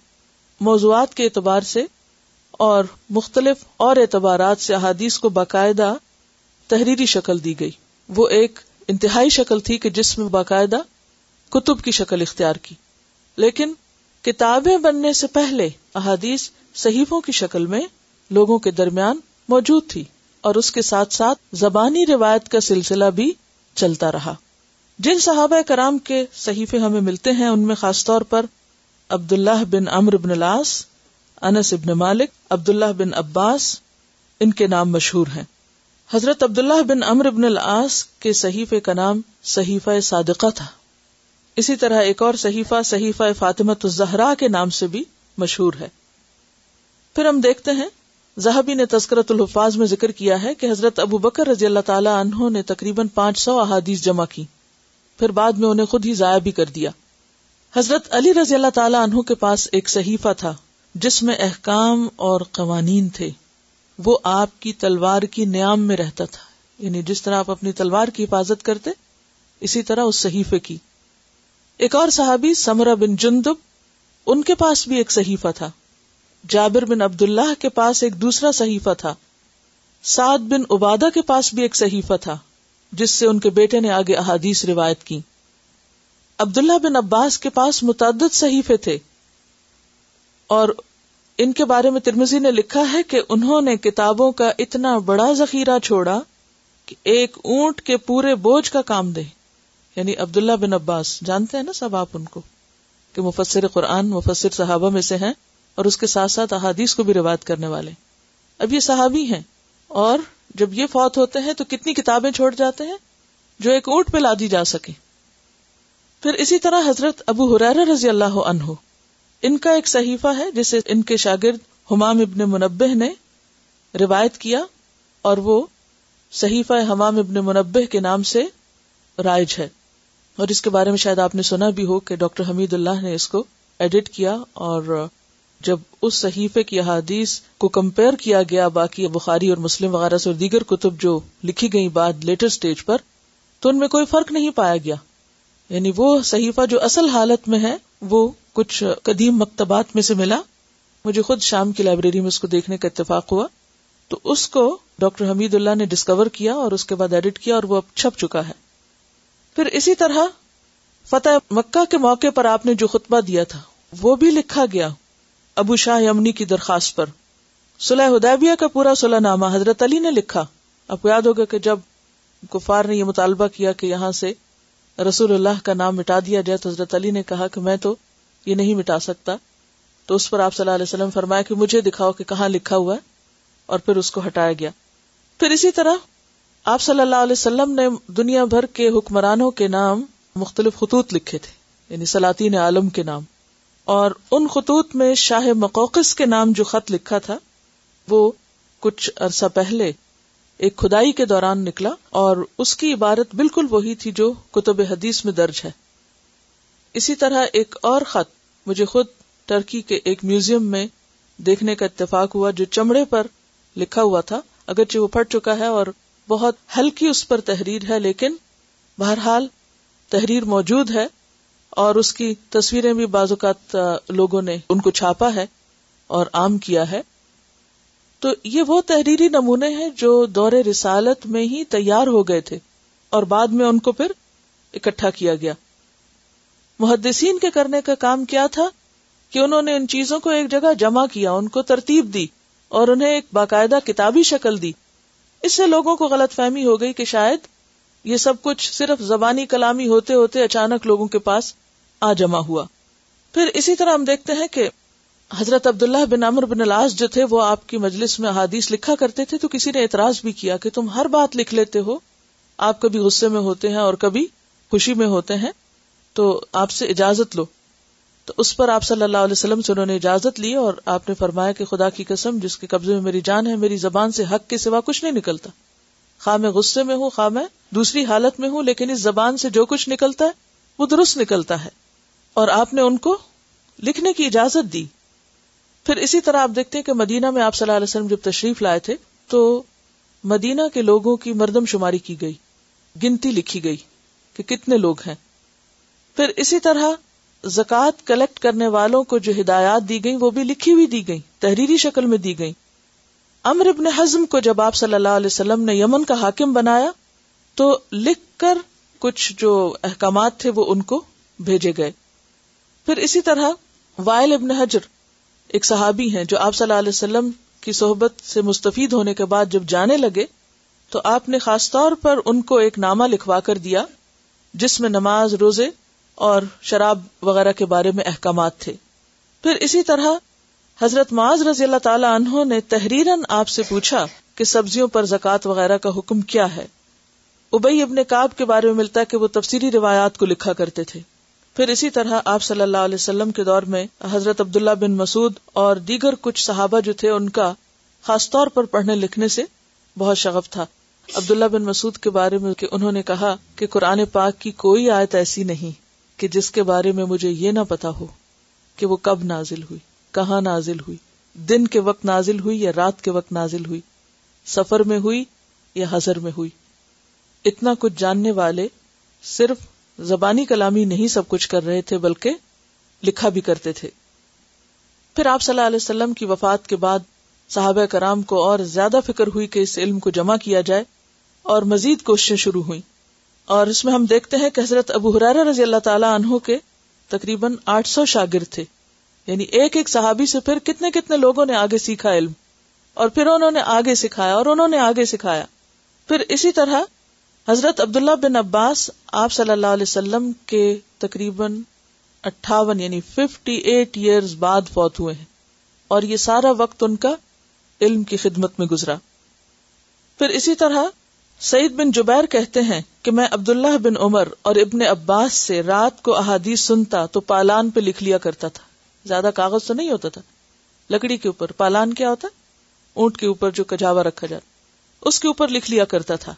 موضوعات کے اعتبار سے اور مختلف اور اعتبارات سے احادیث کو باقاعدہ تحریری شکل دی گئی۔ وہ ایک انتہائی شکل تھی کہ جس میں باقاعدہ کتب کی شکل اختیار کی۔ لیکن کتابیں بننے سے پہلے احادیث صحیفوں کی شکل میں لوگوں کے درمیان موجود تھی اور اس کے ساتھ ساتھ زبانی روایت کا سلسلہ بھی چلتا رہا۔ جن صحابہ کرام کے صحیفے ہمیں ملتے ہیں، ان میں خاص طور پر عبد اللہ بن امر بن الاس انس ابن مالک عبد اللہ بن عباس، ان کے نام مشہور ہیں۔ حضرت عبداللہ بن امر بن العاص کے صحیفے کا نام صحیفہ صادقہ تھا۔ اسی طرح ایک اور صحیفہ صحیفہ فاطمت الزہرا کے نام سے بھی مشہور ہے۔ پھر ہم دیکھتے ہیں زہبی نے تذکرت الحفاظ میں ذکر کیا ہے کہ حضرت ابو بکر رضی اللہ تعالیٰ عنہ نے تقریباً پانچ سو احادیث جمع کی۔ پھر بعد میں انہیں خود ہی ضائع بھی کر دیا۔ حضرت علی رضی اللہ تعالیٰ عنہ کے پاس ایک صحیفہ تھا، جس میں احکام اور قوانین تھے۔ وہ آپ کی تلوار کی نیام میں رہتا تھا یعنی جس طرح آپ اپنی تلوار کی حفاظت کرتے، اسی طرح اس صحیفے کی۔ ایک اور صحابی، سمرہ بن جندب، ان کے پاس بھی ایک صحیفہ تھا۔ جابر بن عبد اللہ کے پاس ایک دوسرا صحیفہ تھا۔ سعد بن عبادہ کے پاس بھی ایک صحیفہ تھا، جس سے ان کے بیٹے نے آگے احادیث روایت کی۔ عبداللہ بن عباس کے پاس متعدد صحیفے تھے۔ اور ان کے بارے میں ترمزی نے لکھا ہے کہ انہوں نے کتابوں کا اتنا بڑا ذخیرہ چھوڑا کہ ایک اونٹ کے پورے بوجھ کا کام دے۔ یعنی عبداللہ بن عباس، جانتے ہیں نا سب آپ ان کو کہ مفسر قرآن، مفسر صحابہ میں سے ہیں۔ اور اس کے ساتھ ساتھ احادیث کو بھی روایت کرنے والے۔ اب یہ صحابی ہیں اور جب یہ فوت ہوتے ہیں تو کتنی کتابیں چھوڑ جاتے ہیں جو ایک اونٹ پہ لادی جا سکے پھر اسی طرح حضرت ابو حرار رضی اللہ عنہ، ان کا ایک صحیفہ ہے جسے ان کے شاگرد حمام ابن منبع نے روایت کیا اور وہ صحیفہ حمام ابن منبع کے نام سے رائج ہے۔ اور اس کے بارے میں شاید آپ نے سنا بھی ہو کہ ڈاکٹر حمید اللہ نے اس کو ایڈٹ کیا اور جب اس صحیفے کی احادیث کو کمپیئر کیا گیا، باقی بخاری اور مسلم وغیرہ سے اور دیگر کتب جو لکھی گئی بعد لیٹر سٹیج پر، تو ان میں کوئی فرق نہیں پایا گیا۔ یعنی وہ صحیفہ جو اصل حالت میں ہے، وہ کچھ قدیم مکتبات میں سے ملا۔ مجھے خود شام کی لائبریری میں اس کو دیکھنے کا اتفاق ہوا۔ تو اس کو ڈاکٹر حمید اللہ نے ڈسکور کیا اور اس کے بعد ایڈٹ کیا اور وہ اب چھپ چکا ہے۔ پھر اسی طرح فتح مکہ کے موقع پر آپ نے جو خطبہ دیا تھا، وہ بھی لکھا گیا۔ ابو شاہ یمنی کی درخواست پر۔ سلح ہدیبیہ کا پورا سلح نامہ حضرت علی نے لکھا۔ آپ کو یاد ہوگا کہ جب کفار نے یہ مطالبہ کیا کہ یہاں سے رسول اللہ کا نام مٹا دیا جائے تو حضرت علی نے کہا کہ میں تو یہ نہیں مٹا سکتا۔ تو اس پر آپ صلی اللہ علیہ وسلم فرمایا کہ مجھے دکھاؤ کہ کہاں لکھا ہوا ہے اور پھر اس کو ہٹایا گیا۔ پھر اسی طرح آپ صلی اللہ علیہ وسلم نے دنیا بھر کے حکمرانوں کے نام مختلف خطوط لکھے تھے یعنی سلاطین عالم کے نام۔ اور ان خطوط میں شاہ مقوقس کے نام جو خط لکھا تھا، وہ کچھ عرصہ پہلے ایک کھدائی کے دوران نکلا اور اس کی عبارت بالکل وہی تھی جو کتب حدیث میں درج ہے۔ اسی طرح ایک اور خط مجھے خود ٹرکی کے ایک میوزیم میں دیکھنے کا اتفاق ہوا جو چمڑے پر لکھا ہوا تھا، اگرچہ وہ پھٹ چکا ہے اور بہت ہلکی اس پر تحریر ہے، لیکن بہرحال تحریر موجود ہے۔ اور اس کی تصویریں بھی بعض اوقات لوگوں نے ان کو چھاپا ہے اور عام کیا ہے۔ تو یہ وہ تحریری نمونے ہیں جو دور رسالت میں ہی تیار ہو گئے تھے اور بعد میں ان کو پھر اکٹھا کیا گیا۔ محدثین کے کرنے کا کام کیا تھا کہ انہوں نے ان چیزوں کو ایک جگہ جمع کیا، ان کو ترتیب دی اور انہیں ایک باقاعدہ کتابی شکل دی۔ اس سے لوگوں کو غلط فہمی ہو گئی کہ شاید یہ سب کچھ صرف زبانی کلامی ہوتے ہوتے اچانک لوگوں کے پاس آ جمع ہوا۔ پھر اسی طرح ہم دیکھتے ہیں کہ حضرت عبداللہ بن امر بن الاس جو تھے، وہ آپ کی مجلس میں حادیث لکھا کرتے تھے، تو کسی نے اعتراض بھی کیا کہ تم ہر بات لکھ لیتے ہو۔ آپ کبھی غصے میں ہوتے ہیں اور کبھی خوشی میں ہوتے ہیں، تو آپ سے اجازت لو۔ تو اس پر آپ صلی اللہ علیہ وسلم سے انہوں نے اجازت لی اور آپ نے فرمایا کہ خدا کی قسم، جس کے قبضے میں میری جان ہے، میری زبان سے حق کے سوا کچھ نہیں نکلتا۔ خواہ میں غصے میں ہوں، خواہ میں دوسری حالت میں ہوں، لیکن اس زبان سے جو کچھ نکلتا ہے، وہ درست نکلتا ہے۔ اور آپ نے ان کو لکھنے کی اجازت دی۔ پھر اسی طرح آپ دیکھتے ہیں کہ مدینہ میں آپ صلی اللہ علیہ وسلم جب تشریف لائے تھے تو مدینہ کے لوگوں کی مردم شماری کی گئی، گنتی لکھی گئی کہ کتنے لوگ ہیں۔ پھر اسی طرح زکوٰۃ کلیکٹ کرنے والوں کو جو ہدایات دی گئی وہ بھی لکھی ہوئی دی گئی تحریری شکل میں دی گئی امر ابن حزم کو جب آپ صلی اللہ علیہ وسلم نے یمن کا حاکم بنایا تو لکھ کر کچھ جو احکامات تھے وہ ان کو بھیجے گئے۔ پھر اسی طرح وائل ابن حجر ایک صحابی ہیں جو آپ صلی اللہ علیہ وسلم کی صحبت سے مستفید ہونے کے بعد جب جانے لگے تو آپ نے خاص طور پر ان کو ایک نامہ لکھوا کر دیا جس میں نماز، روزے اور شراب وغیرہ کے بارے میں احکامات تھے۔ پھر اسی طرح حضرت معاذ رضی اللہ تعالی عنہ نے تحریرن آپ سے پوچھا کہ سبزیوں پر زکوٰۃ وغیرہ کا حکم کیا ہے۔ ابئی ابن کاب کے بارے میں ملتا ہے کہ وہ تفصیلی روایات کو لکھا کرتے تھے۔ پھر اسی طرح آپ صلی اللہ علیہ وسلم کے دور میں حضرت عبداللہ بن مسعود اور دیگر کچھ صحابہ جو تھے ان کا خاص طور پر پڑھنے لکھنے سے بہت شغف تھا۔ عبداللہ بن مسعود کے بارے میں کہ انہوں نے کہا کہ قرآن پاک کی کوئی آیت ایسی نہیں کہ جس کے بارے میں مجھے یہ نہ پتا ہو کہ وہ کب نازل ہوئی، کہاں نازل ہوئی، دن کے وقت نازل ہوئی یا رات کے وقت نازل ہوئی، سفر میں ہوئی یا حضر میں ہوئی۔ اتنا کچھ جاننے والے صرف زبانی کلامی نہیں سب کچھ کر رہے تھے بلکہ لکھا بھی کرتے تھے۔ پھر آپ صلی اللہ علیہ وسلم کی وفات کے بعد صحابہ کرام کو اور زیادہ فکر ہوئی کہ اس علم کو جمع کیا جائے اور مزید کوششیں شروع ہوئی اور اس میں ہم دیکھتے ہیں کہ حضرت ابو حرارہ رضی اللہ تعالیٰ عنہ کے تقریباً آٹھ سو شاگرد تھے۔ یعنی ایک ایک صحابی سے پھر کتنے کتنے لوگوں نے آگے سیکھا علم۔ اور پھر انہوں نے آگے سکھایا اور انہوں نے آگے سکھایا۔ پھر اسی طرح حضرت عبداللہ بن عباس آپ صلی اللہ علیہ وسلم کے تقریباً اٹھاون یعنی ففٹی ایٹ ایئرز بعد فوت ہوئے ہیں اور یہ سارا وقت ان کا علم کی خدمت میں گزرا۔ پھر اسی طرح سعید بن جبیر کہتے ہیں کہ میں عبداللہ بن عمر اور ابن عباس سے رات کو احادیث سنتا تو پالان پہ لکھ لیا کرتا تھا۔ زیادہ کاغذ تو نہیں ہوتا تھا۔ لکڑی کے اوپر۔ پالان کیا ہوتا اونٹ کے اوپر جو کجاوا رکھا جاتا اس کے اوپر لکھ لیا کرتا تھا۔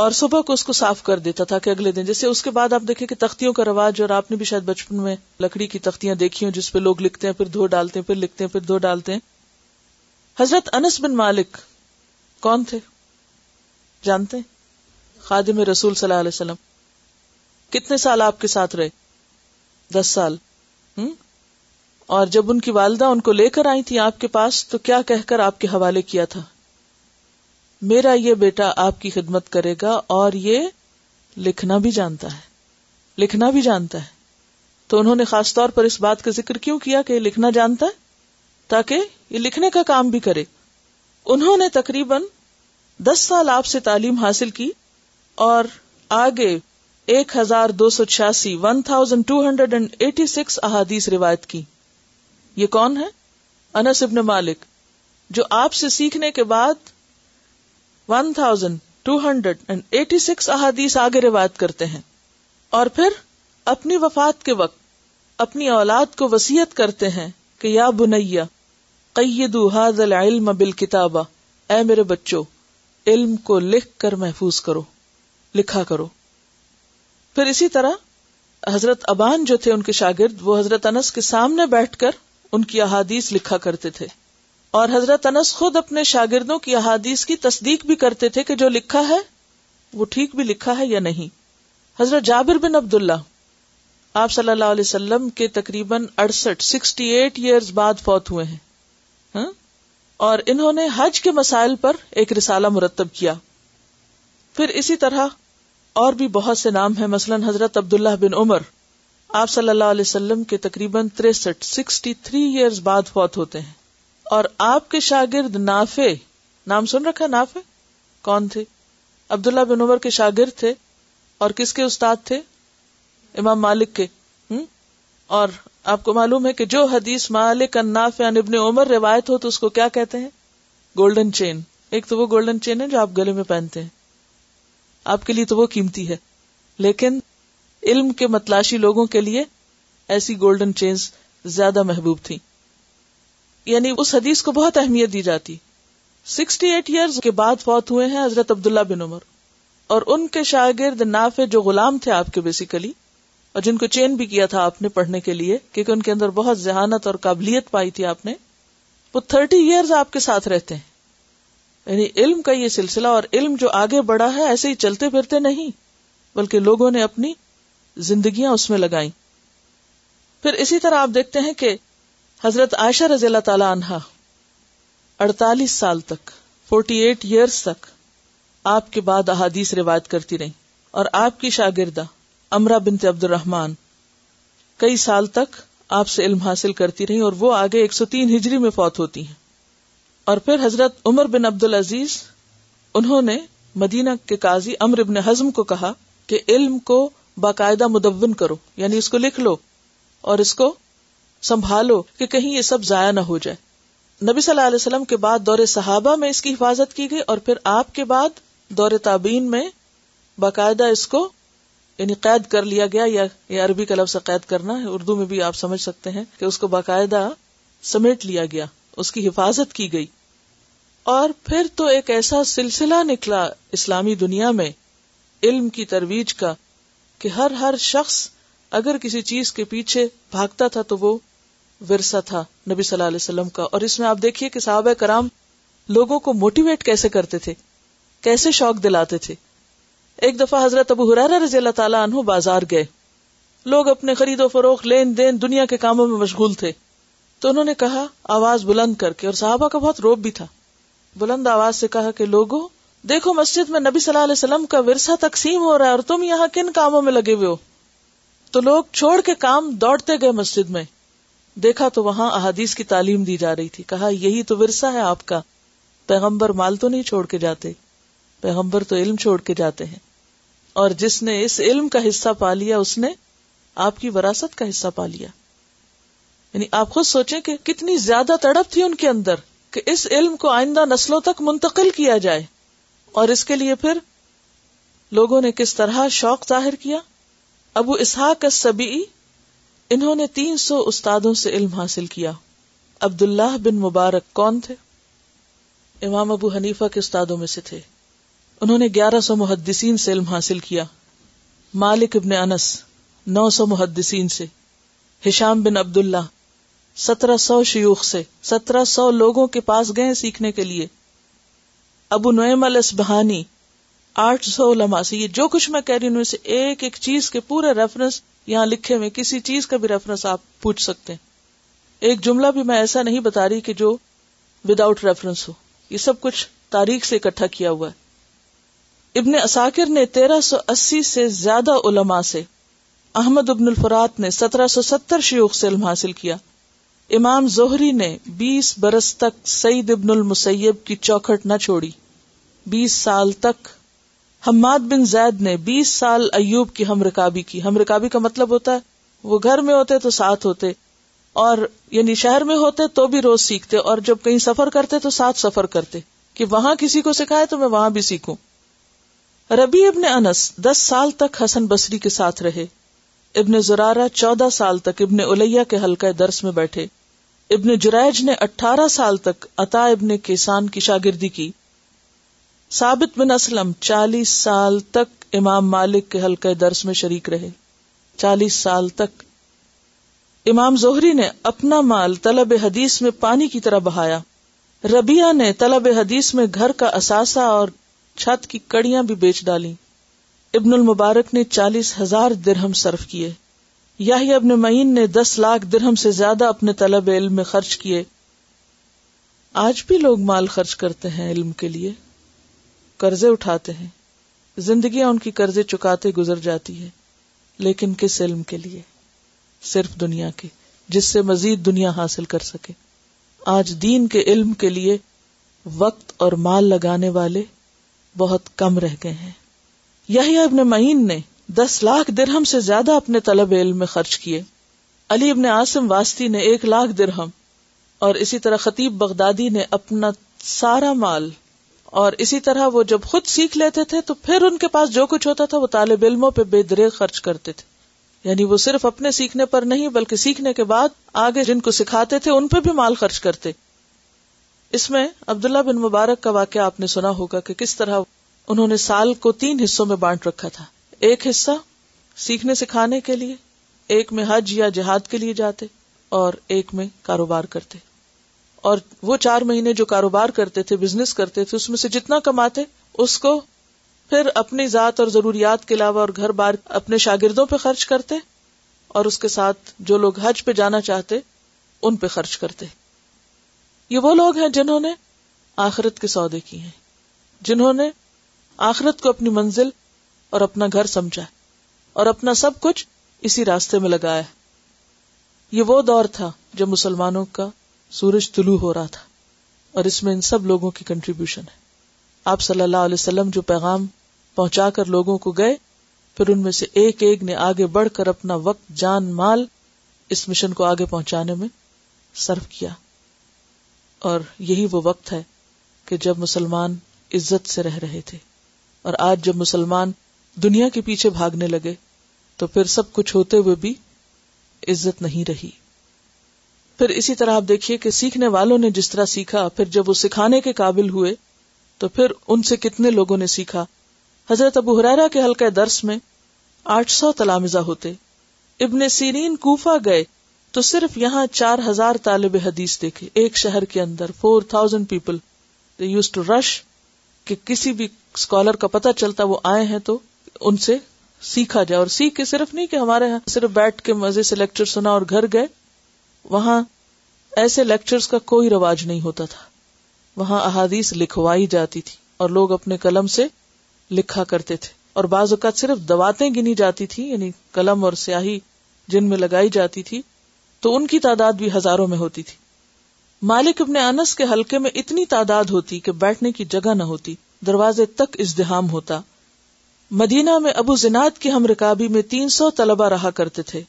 اور صبح کو اس کو صاف کر دیتا تھا کہ اگلے دن، جیسے اس کے بعد آپ دیکھیں کہ تختیوں کا رواج اور آپ نے بھی شاید بچپن میں لکڑی کی تختیاں دیکھی ہوں جس پہ لوگ لکھتے ہیں، پھر دھو ڈالتے ہیں، پھر لکھتے ہیں، پھر دھو ڈالتے ہیں۔ حضرت انس بن مالک کون تھے؟ جانتے ہیں؟ خادم رسول صلی اللہ علیہ وسلم۔ کتنے سال آپ کے ساتھ رہے؟ دس سال۔ اور جب ان کی والدہ ان کو لے کر آئی تھی آپ کے پاس، تو کیا کہہ کر آپ کے حوالے کیا تھا؟ میرا یہ بیٹا آپ کی خدمت کرے گا اور یہ لکھنا بھی جانتا ہے، لکھنا بھی جانتا ہے۔ تو انہوں نے خاص طور پر اس بات کا ذکر کیوں کیا کہ یہ لکھنا جانتا ہے؟ تاکہ یہ لکھنے کا کام بھی کرے۔ انہوں نے تقریباً دس سال آپ سے تعلیم حاصل کی اور آگے ایک ہزار دو سو چھیاسی، one thousand two hundred and eighty six احادیث روایت کی۔ یہ کون ہے؟ انس ابن مالک، جو آپ سے سیکھنے کے بعد one thousand two hundred and eighty six احادیث آگے روایت کرتے ہیں۔ اور پھر اپنی وفات کے وقت اپنی اولاد کو وسیعت کرتے ہیں کہ یا بنیا قیدو هذا العلم بالکتابہ، اے میرے بچوں، علم کو لکھ کر محفوظ کرو، لکھا کرو۔ پھر اسی طرح حضرت ابان جو تھے ان کے شاگرد، وہ حضرت انس کے سامنے بیٹھ کر ان کی احادیث لکھا کرتے تھے۔ اور حضرت انس خود اپنے شاگردوں کی احادیث کی تصدیق بھی کرتے تھے کہ جو لکھا ہے، وہ ٹھیک بھی لکھا ہے یا نہیں۔ حضرت جابر بن عبد اللہ آپ صلی اللہ علیہ وسلم کے تقریباً اڑسٹھ سکسٹی ایٹ ایئرز بعد فوت ہوئے ہیں۔ ہاں؟ اور انہوں نے حج کے مسائل پر ایک رسالہ مرتب کیا۔ پھر اسی طرح اور بھی بہت سے نام ہیں، مثلا حضرت عبداللہ بن عمر، آپ صلی اللہ علیہ وسلم کے تقریباً تریسٹھ سکسٹی تھری ایئرز بعد فوت ہوتے ہیں۔ اور آپ کے شاگرد نافے نام سن رکھا نافے کون تھے؟ عبداللہ بن عمر کے شاگرد تھے اور کس کے استاد تھے؟ امام مالک کے اور آپ کو معلوم ہے کہ جو حدیث مالک اناف یعنی ابن عمر روایت ہو تو اس کو کیا کہتے ہیں؟ گولڈن چین ایک تو وہ گولڈن چین ہے جو آپ گلے میں پہنتے ہیں۔ آپ کے لیے تو وہ قیمتی ہے۔ لیکن علم کے متلاشی لوگوں کے لیے ایسی گولڈن چینز زیادہ محبوب تھی یعنی اس حدیث کو بہت اہمیت دی جاتی۔ سکسٹی ایٹ ایئرز کے بعد فوت ہوئے ہیں حضرت عبداللہ بن عمر۔ اور ان کے شاگرد نافع جو غلام تھے آپ کے بیسیکلی اور جن کو چین بھی کیا تھا آپ نے پڑھنے کے لیے، کیونکہ ان کے اندر بہت ذہانت اور قابلیت پائی تھی آپ نے، وہ تھرٹی ایئرز آپ کے ساتھ رہتے ہیں۔ یعنی علم کا یہ سلسلہ اور علم جو آگے بڑھا ہے، ایسے ہی چلتے پھرتے نہیں، بلکہ لوگوں نے اپنی زندگیاں اس میں لگائی پھر اسی طرح آپ دیکھتے ہیں کہ حضرت عائشہ رضی اللہ تعالی عنہا، اڑتالیس سال تک فورٹی ایٹ ایئرس تک آپ کے بعد احادیث روایت کرتی رہی اور آپ کی شاگردہ امرا بنت عبد الرحمان کئی سال تک آپ سے علم حاصل کرتی رہی اور وہ آگے ایک سو تین ہجری میں فوت ہوتی ہیں۔ اور پھر حضرت عمر بن عبد العزیز انہوں نے مدینہ کے قاضی امر بن حزم کو کہا کہ علم کو باقاعدہ مدون کرو یعنی اس کو لکھ لو اور اس کو سنبھالو کہ کہیں یہ سب ضائع نہ ہو جائے۔ نبی صلی اللہ علیہ وسلم کے بعد دور صحابہ میں اس کی حفاظت کی گئی اور پھر آپ کے بعد دور تعبین میں باقاعدہ اس کو یعنی قید کر لیا گیا یا یہ عربی کا لفظ قید کرنا ہے۔ اردو میں بھی آپ سمجھ سکتے ہیں کہ اس کو باقاعدہ سمیٹ لیا گیا، اس کی حفاظت کی گئی۔ اور پھر تو ایک ایسا سلسلہ نکلا اسلامی دنیا میں علم کی ترویج کا کہ ہر ہر شخص اگر کسی چیز کے پیچھے بھاگتا تھا تو وہ ورثہ تھا نبی صلی اللہ علیہ وسلم کا۔ اور اس میں آپ دیکھیے کہ صحابہ کرام لوگوں کو موٹیویٹ کیسے کرتے تھے؟ کیسے شوق دلاتے تھے؟ ایک دفعہ حضرت ابو حرارہ رضی اللہ تعالیٰ عنہ بازار گئے۔ لوگ اپنے خرید و فروخت، لین دین، دنیا کے کاموں میں مشغول تھے۔ تو انہوں نے کہا، آواز بلند کر کے، اور صحابہ کا بہت روب بھی تھا۔ بلند آواز سے کہا کہ لوگوں، دیکھو مسجد میں نبی صلی اللہ علیہ وسلم کا ورثہ تقسیم ہو رہا ہے اور تم یہاں کن کاموں میں لگے ہوئے ہو؟ تو لوگ چھوڑ کے کام دوڑتے گئے مسجد میں۔ دیکھا تو وہاں احادیث کی تعلیم دی جا رہی تھی۔ کہا، یہی تو ورثہ ہے آپ کا۔ پیغمبر مال تو نہیں چھوڑ کے جاتے، پیغمبر تو علم چھوڑ کے جاتے ہیں۔ اور جس نے اس علم کا حصہ پا لیا، اس نے آپ کی وراثت کا حصہ پا لیا۔ یعنی آپ خود سوچیں کہ کتنی زیادہ تڑپ تھی ان کے اندر کہ اس علم کو آئندہ نسلوں تک منتقل کیا جائے۔ اور اس کے لیے پھر لوگوں نے کس طرح شوق ظاہر کیا؟ ابو اسحاق سبی انہوں نے تین سو استادوں سے علم حاصل کیا۔ عبداللہ بن مبارک کون تھے؟ امام ابو حنیفہ کے استادوں میں سے تھے۔ انہوں نے گیارہ سو محدثین سے علم حاصل کیا۔ مالک ابن انس، نو سو محدثین سے۔ ہشام بن عبد اللہ سترہ سو شیوخ سے۔ سترہ سو لوگوں کے پاس گئے سیکھنے کے لیے۔ ابو نعیم الاسبہانی، آٹھ سو علماء سے۔ یہ جو کچھ میں کہہ رہی ہوں ایک ایک چیز کے پورے ریفرنس یہاں لکھے ہوئے کسی چیز کا بھی ریفرنس آپ پوچھ سکتے ہیں۔ ایک جملہ بھی میں ایسا نہیں بتا رہی کہ جو وداؤٹ ریفرنس ہو۔ یہ سب کچھ تاریخ سے اکٹھا کیا ہوا ہے۔ ابن اساکر نے تیرہ سو اسی سے زیادہ علماء سے، احمد ابن الفرات نے سترہ سو ستر شیوخ سے علم حاصل کیا۔ امام زہری نے بیس برس تک سعید ابن المسیب کی چوکھٹ نہ چھوڑی۔ بیس سال تک حماد بن زید نے بیس سال ایوب کی ہم رکابی کی۔ ہم رکابی کا مطلب ہوتا ہے، وہ گھر میں ہوتے تو ساتھ ہوتے، اور یعنی شہر میں ہوتے تو بھی روز سیکھتے، اور جب کہیں سفر کرتے تو ساتھ سفر کرتے۔ کہ وہاں کسی کو سکھائے تو میں وہاں بھی سیکھوں۔ ربی ابن انس دس سال تک حسن بصری کے ساتھ رہے۔ ابن زرارہ چودہ سال تک، ابن الیہ کے حلقہ درس میں بیٹھے۔ ابن جریج نے اٹھارہ سال تک عطا ابن کسان کی شاگردی کی۔ ثابت بن اسلم چالیس سال تک امام مالک کے حلقہ درس میں شریک رہے۔ چالیس سال تک۔ امام زہری نے اپنا مال طلب حدیث میں پانی کی طرح بہایا۔ ربیہ نے طلب حدیث میں گھر کا اثاثہ اور چھت کی کڑیاں بھی بیچ ڈالی۔ ابن المبارک نے چالیس ہزار درہم صرف کیے۔ یاہی ابن معین نے دس لاکھ درہم سے زیادہ اپنے طلب علم میں خرچ کیے۔ آج بھی لوگ مال خرچ کرتے ہیں علم کے لیے۔ قرضے اٹھاتے ہیں۔ زندگیاں ان کی قرضے چکاتے گزر جاتی ہے لیکن کس علم کے لیے؟ صرف دنیا کے، جس سے مزید دنیا حاصل کر سکے۔ آج دین کے علم کے لیے وقت اور مال لگانے والے بہت کم رہ گئے ہیں۔ یہی ابن معین نے دس لاکھ درہم سے زیادہ اپنے طلب علم میں خرچ کیے۔ علی ابن عاصم واسطی نے ایک لاکھ درہم اور اسی طرح خطیب بغدادی نے اپنا سارا مال اور اسی طرح وہ جب خود سیکھ لیتے تھے تو پھر ان کے پاس جو کچھ ہوتا تھا وہ طالب علموں پہ بے درے خرچ کرتے تھے۔ یعنی وہ صرف اپنے سیکھنے پر نہیں بلکہ سیکھنے کے بعد آگے جن کو سکھاتے تھے ان پہ بھی مال خرچ کرتے۔ اس میں عبداللہ بن مبارک کا واقعہ آپ نے سنا ہوگا کہ کس طرح انہوں نے سال کو تین حصوں میں بانٹ رکھا تھا۔ ایک حصہ سیکھنے سکھانے کے لیے، ایک میں حج یا جہاد کے لیے جاتے اور ایک میں کاروبار کرتے۔ اور وہ چار مہینے جو کاروبار کرتے تھے بزنس کرتے تھے، اس میں سے جتنا کماتے، اس کو پھر اپنی ذات اور ضروریات کے علاوہ اور گھر بار اپنے شاگردوں پہ خرچ کرتے اور اس کے ساتھ جو لوگ حج پہ جانا چاہتے، ان پہ خرچ کرتے۔ یہ وہ لوگ ہیں جنہوں نے آخرت کے سودے کی ہیں، جنہوں نے آخرت کو اپنی منزل اور اپنا گھر سمجھا اور اپنا سب کچھ اسی راستے میں لگایا یہ وہ دور تھا جب مسلمانوں کا سورج طلوع ہو رہا تھا اور اس میں ان سب لوگوں کی کنٹریبیوشن ہے۔ آپ صلی اللہ علیہ وسلم جو پیغام پہنچا کر لوگوں کو گئے، پھر ان میں سے ایک ایک نے آگے بڑھ کر اپنا وقت، جان، مال اس مشن کو آگے پہنچانے میں صرف کیا۔ اور یہی وہ وقت ہے کہ جب مسلمان عزت سے رہ رہے تھے اور آج جب مسلمان دنیا کے پیچھے بھاگنے لگے، تو پھر سب کچھ ہوتے ہوئے بھی عزت نہیں رہی۔ پھر اسی طرح آپ دیکھیے کہ سیکھنے والوں نے جس طرح سیکھا، پھر جب وہ سکھانے کے قابل ہوئے، تو پھر ان سے کتنے لوگوں نے سیکھا؟ حضرت ابو حرارا کے حلقہ درس میں آٹھ سو تلامزہ ہوتے۔ ابن سیرین کوفا گئے، تو صرف یہاں چار ہزار طالب حدیث دیکھے۔ ایک شہر کے اندر four thousand people use to rush کہ کسی بھی اسکالر کا پتہ چلتا وہ آئے ہیں تو ان سے سیکھا جائے۔ اور سیکھ کے صرف نہیں کہ ہمارے یہاں صرف بیٹھ کے مزے سے لیکچر سنا اور گھر گئے۔ وہاں ایسے لیکچرز کا کوئی رواج نہیں ہوتا تھا۔ وہاں احادیث لکھوائی جاتی تھی اور لوگ اپنے قلم سے لکھا کرتے تھے۔ اور بعض اوقات صرف دواتیں گنی جاتی تھی یعنی قلم اور سیاہی جن میں لگائی جاتی تھی، تو ان کی تعداد بھی ہزاروں میں ہوتی تھی۔ مالک ابن انس کے حلقے میں اتنی تعداد ہوتی کہ بیٹھنے کی جگہ نہ ہوتی، دروازے تک ازدحام ہوتا۔ مدینہ میں ابو زناد کی ہم رکابی میں تین سو طلبہ رہا کرتے تھے۔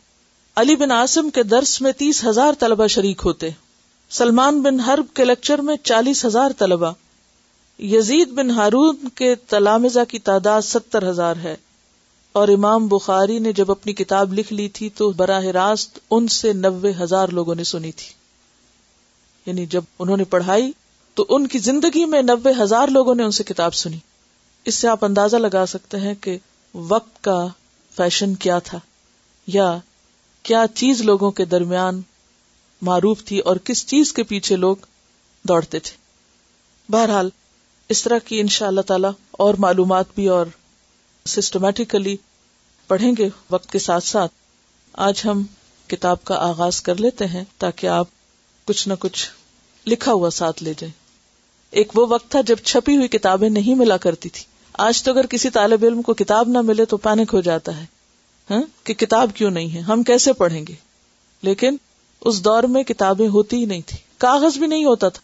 علی بن آسم کے درس میں تیس ہزار طلبہ شریک ہوتے۔ سلمان بن حرب کے لیکچر میں چالیس ہزار طلبہ۔ یزید بن ہارون کے تلامزہ کی تعداد ستر ہزار ہے۔ اور امام بخاری نے جب اپنی کتاب لکھ لی تھی تو براہ راست ان سے نوے ہزار لوگوں نے سنی تھی۔ یعنی جب انہوں نے پڑھائی تو ان کی زندگی میں نوے ہزار لوگوں نے ان سے کتاب سنی۔ اس سے آپ اندازہ لگا سکتے ہیں کہ وقت کا فیشن کیا تھا۔ یا کیا چیز لوگوں کے درمیان معروف تھی اور کس چیز کے پیچھے لوگ دوڑتے تھے؟ بہرحال، اس طرح کی ان شاء اللہ تعالی اور معلومات بھی اور سسٹمیٹیکلی پڑھیں گے وقت کے ساتھ ساتھ۔ آج ہم کتاب کا آغاز کر لیتے ہیں تاکہ آپ کچھ نہ کچھ لکھا ہوا ساتھ لے جائیں۔ ایک وہ وقت تھا جب چھپی ہوئی کتابیں نہیں ملا کرتی تھی۔ آج تو اگر کسی طالب علم کو کتاب نہ ملے تو پینک ہو جاتا ہے۔ ہاں، کہ کتاب کیوں نہیں ہے؟ ہم کیسے پڑھیں گے؟ لیکن اس دور میں کتابیں ہوتی ہی نہیں تھی۔ کاغذ بھی نہیں ہوتا تھا۔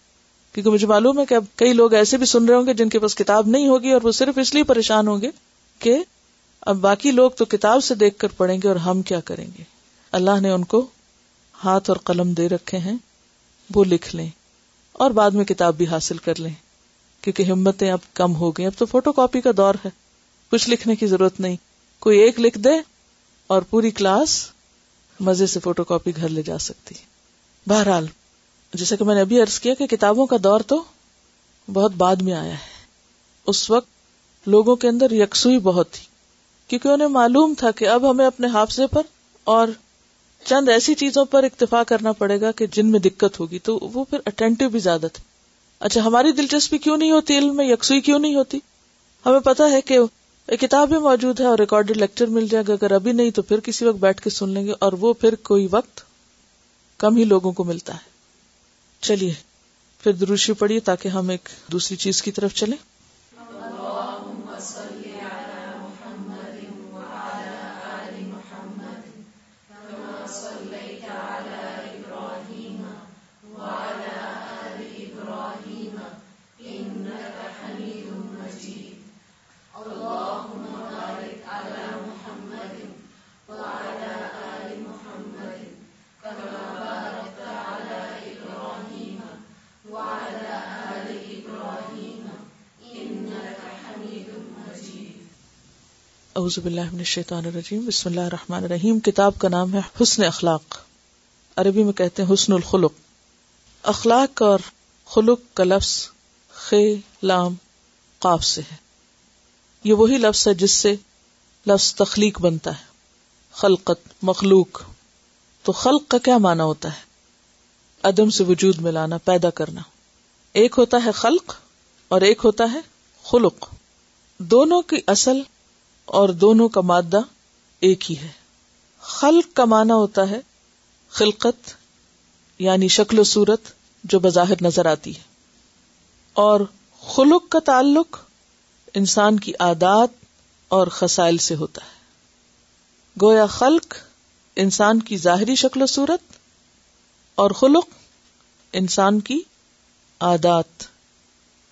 کیونکہ مجھے معلوم ہے کہ اب کئی لوگ ایسے بھی سن رہے ہوں گے جن کے پاس کتاب نہیں ہوگی اور وہ صرف اس لیے پریشان ہوں گے کہ اب باقی لوگ تو کتاب سے دیکھ کر پڑھیں گے اور ہم کیا کریں گے؟ اللہ نے ان کو ہاتھ اور قلم دے رکھے ہیں، وہ لکھ لیں اور بعد میں کتاب بھی حاصل کر لیں۔ کیونکہ ہمتیں اب کم ہو گئی اب تو فوٹو کاپی کا دور ہے۔ کچھ لکھنے کی ضرورت نہیں۔ کوئی ایک لکھ دے اور پوری کلاس مزے سے فوٹو کاپی گھر لے جا سکتی۔ بہرحال، جیسا کہ میں نے ابھی ارض کیا کہ کتابوں کا دور تو بہت بعد میں آیا ہے۔ اس وقت لوگوں کے اندر یکسوئی بہت تھی، کیونکہ انہیں معلوم تھا کہ اب ہمیں اپنے حافظے پر اور چند ایسی چیزوں پر اکتفا کرنا پڑے گا کہ جن میں دقت ہوگی، تو وہ پھر اٹینٹو بھی زیادہ تھے۔ اچھا ہماری دلچسپی کیوں نہیں ہوتی؟ علم میں یکسوئی کیوں نہیں ہوتی؟ ہمیں پتا ہے کہ ایک کتاب بھی موجود ہے اور ریکارڈیڈ لیکچر مل جائے گا۔ اگر ابھی نہیں تو پھر کسی وقت بیٹھ کے سن لیں گے اور وہ پھر کوئی وقت کم ہی لوگوں کو ملتا ہے۔ چلیے، پھر دروشی پڑیے تاکہ ہم ایک دوسری چیز کی طرف چلیں۔ اعوذ باللہ من الشیطان الرجیم، بسم اللہ الرحمن الرحیم، کتاب کا نام ہے حسن اخلاق۔ عربی میں کہتے ہیں حسن الخلق۔ اخلاق اور خلق کا لفظ خ، لام، قاف سے ہے۔ یہ وہی لفظ ہے جس سے لفظ تخلیق بنتا ہے۔ خلقت، مخلوق۔ تو خلق کا کیا معنی ہوتا ہے؟ عدم سے وجود میں لانا پیدا کرنا۔ ایک ہوتا ہے خلق اور ایک ہوتا ہے خلق۔ دونوں کی اصل اور دونوں کا مادہ ایک ہی ہے۔ خلق کا معنی ہوتا ہے خلقت یعنی شکل و صورت جو بظاہر نظر آتی ہے۔ اور خلق کا تعلق انسان کی عادات اور خسائل سے ہوتا ہے۔ گویا خلق انسان کی ظاہری شکل و صورت اور خلق انسان کی عادات۔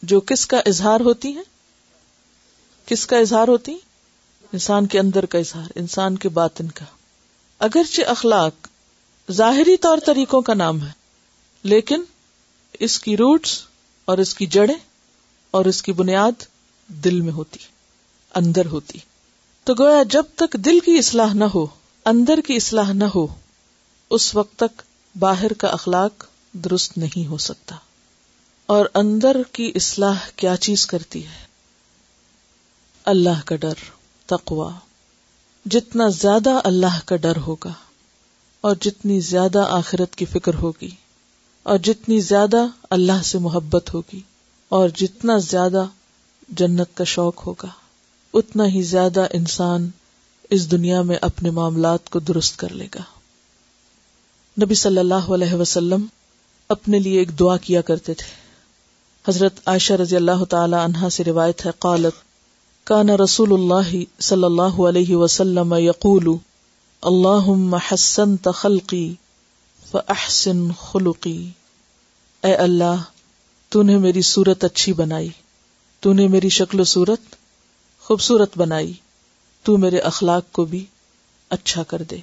جو کس کا اظہار ہوتی ہے کس کا اظہار ہوتی انسان کے اندر کا اظہار، انسان کے باطن کا۔ اگرچہ اخلاق ظاہری طور طریقوں کا نام ہے، لیکن اس کی روٹس اور اس کی جڑیں اور اس کی بنیاد دل میں ہوتی، اندر ہوتی۔ تو گویا جب تک دل کی اصلاح نہ ہو، اندر کی اصلاح نہ ہو، اس وقت تک باہر کا اخلاق درست نہیں ہو سکتا۔ اور اندر کی اصلاح کیا چیز کرتی ہے؟ اللہ کا ڈر۔ تقوا جتنا زیادہ اللہ کا ڈر ہوگا اور جتنی زیادہ آخرت کی فکر ہوگی اور جتنی زیادہ اللہ سے محبت ہوگی اور جتنا زیادہ جنت کا شوق ہوگا، اتنا ہی زیادہ انسان اس دنیا میں اپنے معاملات کو درست کر لے گا۔ نبی صلی اللہ علیہ وسلم اپنے لیے ایک دعا کیا کرتے تھے۔ حضرت عائشہ رضی اللہ تعالی عنہا سے روایت ہے، قالت کان رسول اللہ صلی اللہ علیہ وسلم یقول اللہم حسنت خلقی فاحسن خلقی اے اللہ، تو نے میری صورت اچھی بنائی، تو نے میری شکل و صورت خوبصورت بنائی، تو میرے اخلاق کو بھی اچھا کر دے۔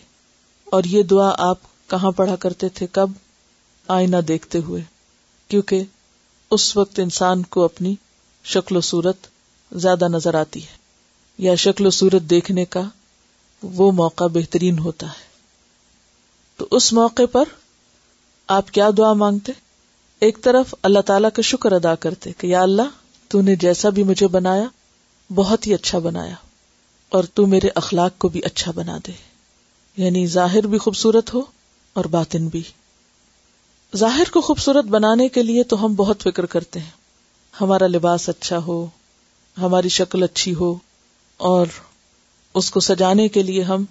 اور یہ دعا آپ کہاں پڑھا کرتے تھے؟ کب؟ آئینہ دیکھتے ہوئے، کیونکہ اس وقت انسان کو اپنی شکل و صورت زیادہ نظر آتی ہے یا شکل و صورت دیکھنے کا وہ موقع بہترین ہوتا ہے۔ تو اس موقع پر آپ کیا دعا مانگتے؟ ایک طرف اللہ تعالی کا شکر ادا کرتے کہ یا اللہ، تو نے جیسا بھی مجھے بنایا، بہت ہی اچھا بنایا، اور تو میرے اخلاق کو بھی اچھا بنا دے۔ یعنی ظاہر بھی خوبصورت ہو اور باطن بھی۔ ظاہر کو خوبصورت بنانے کے لیے تو ہم بہت فکر کرتے ہیں۔ ہمارا لباس اچھا ہو ہماری شکل اچھی ہو اور اس کو سجانے کے لیے ہم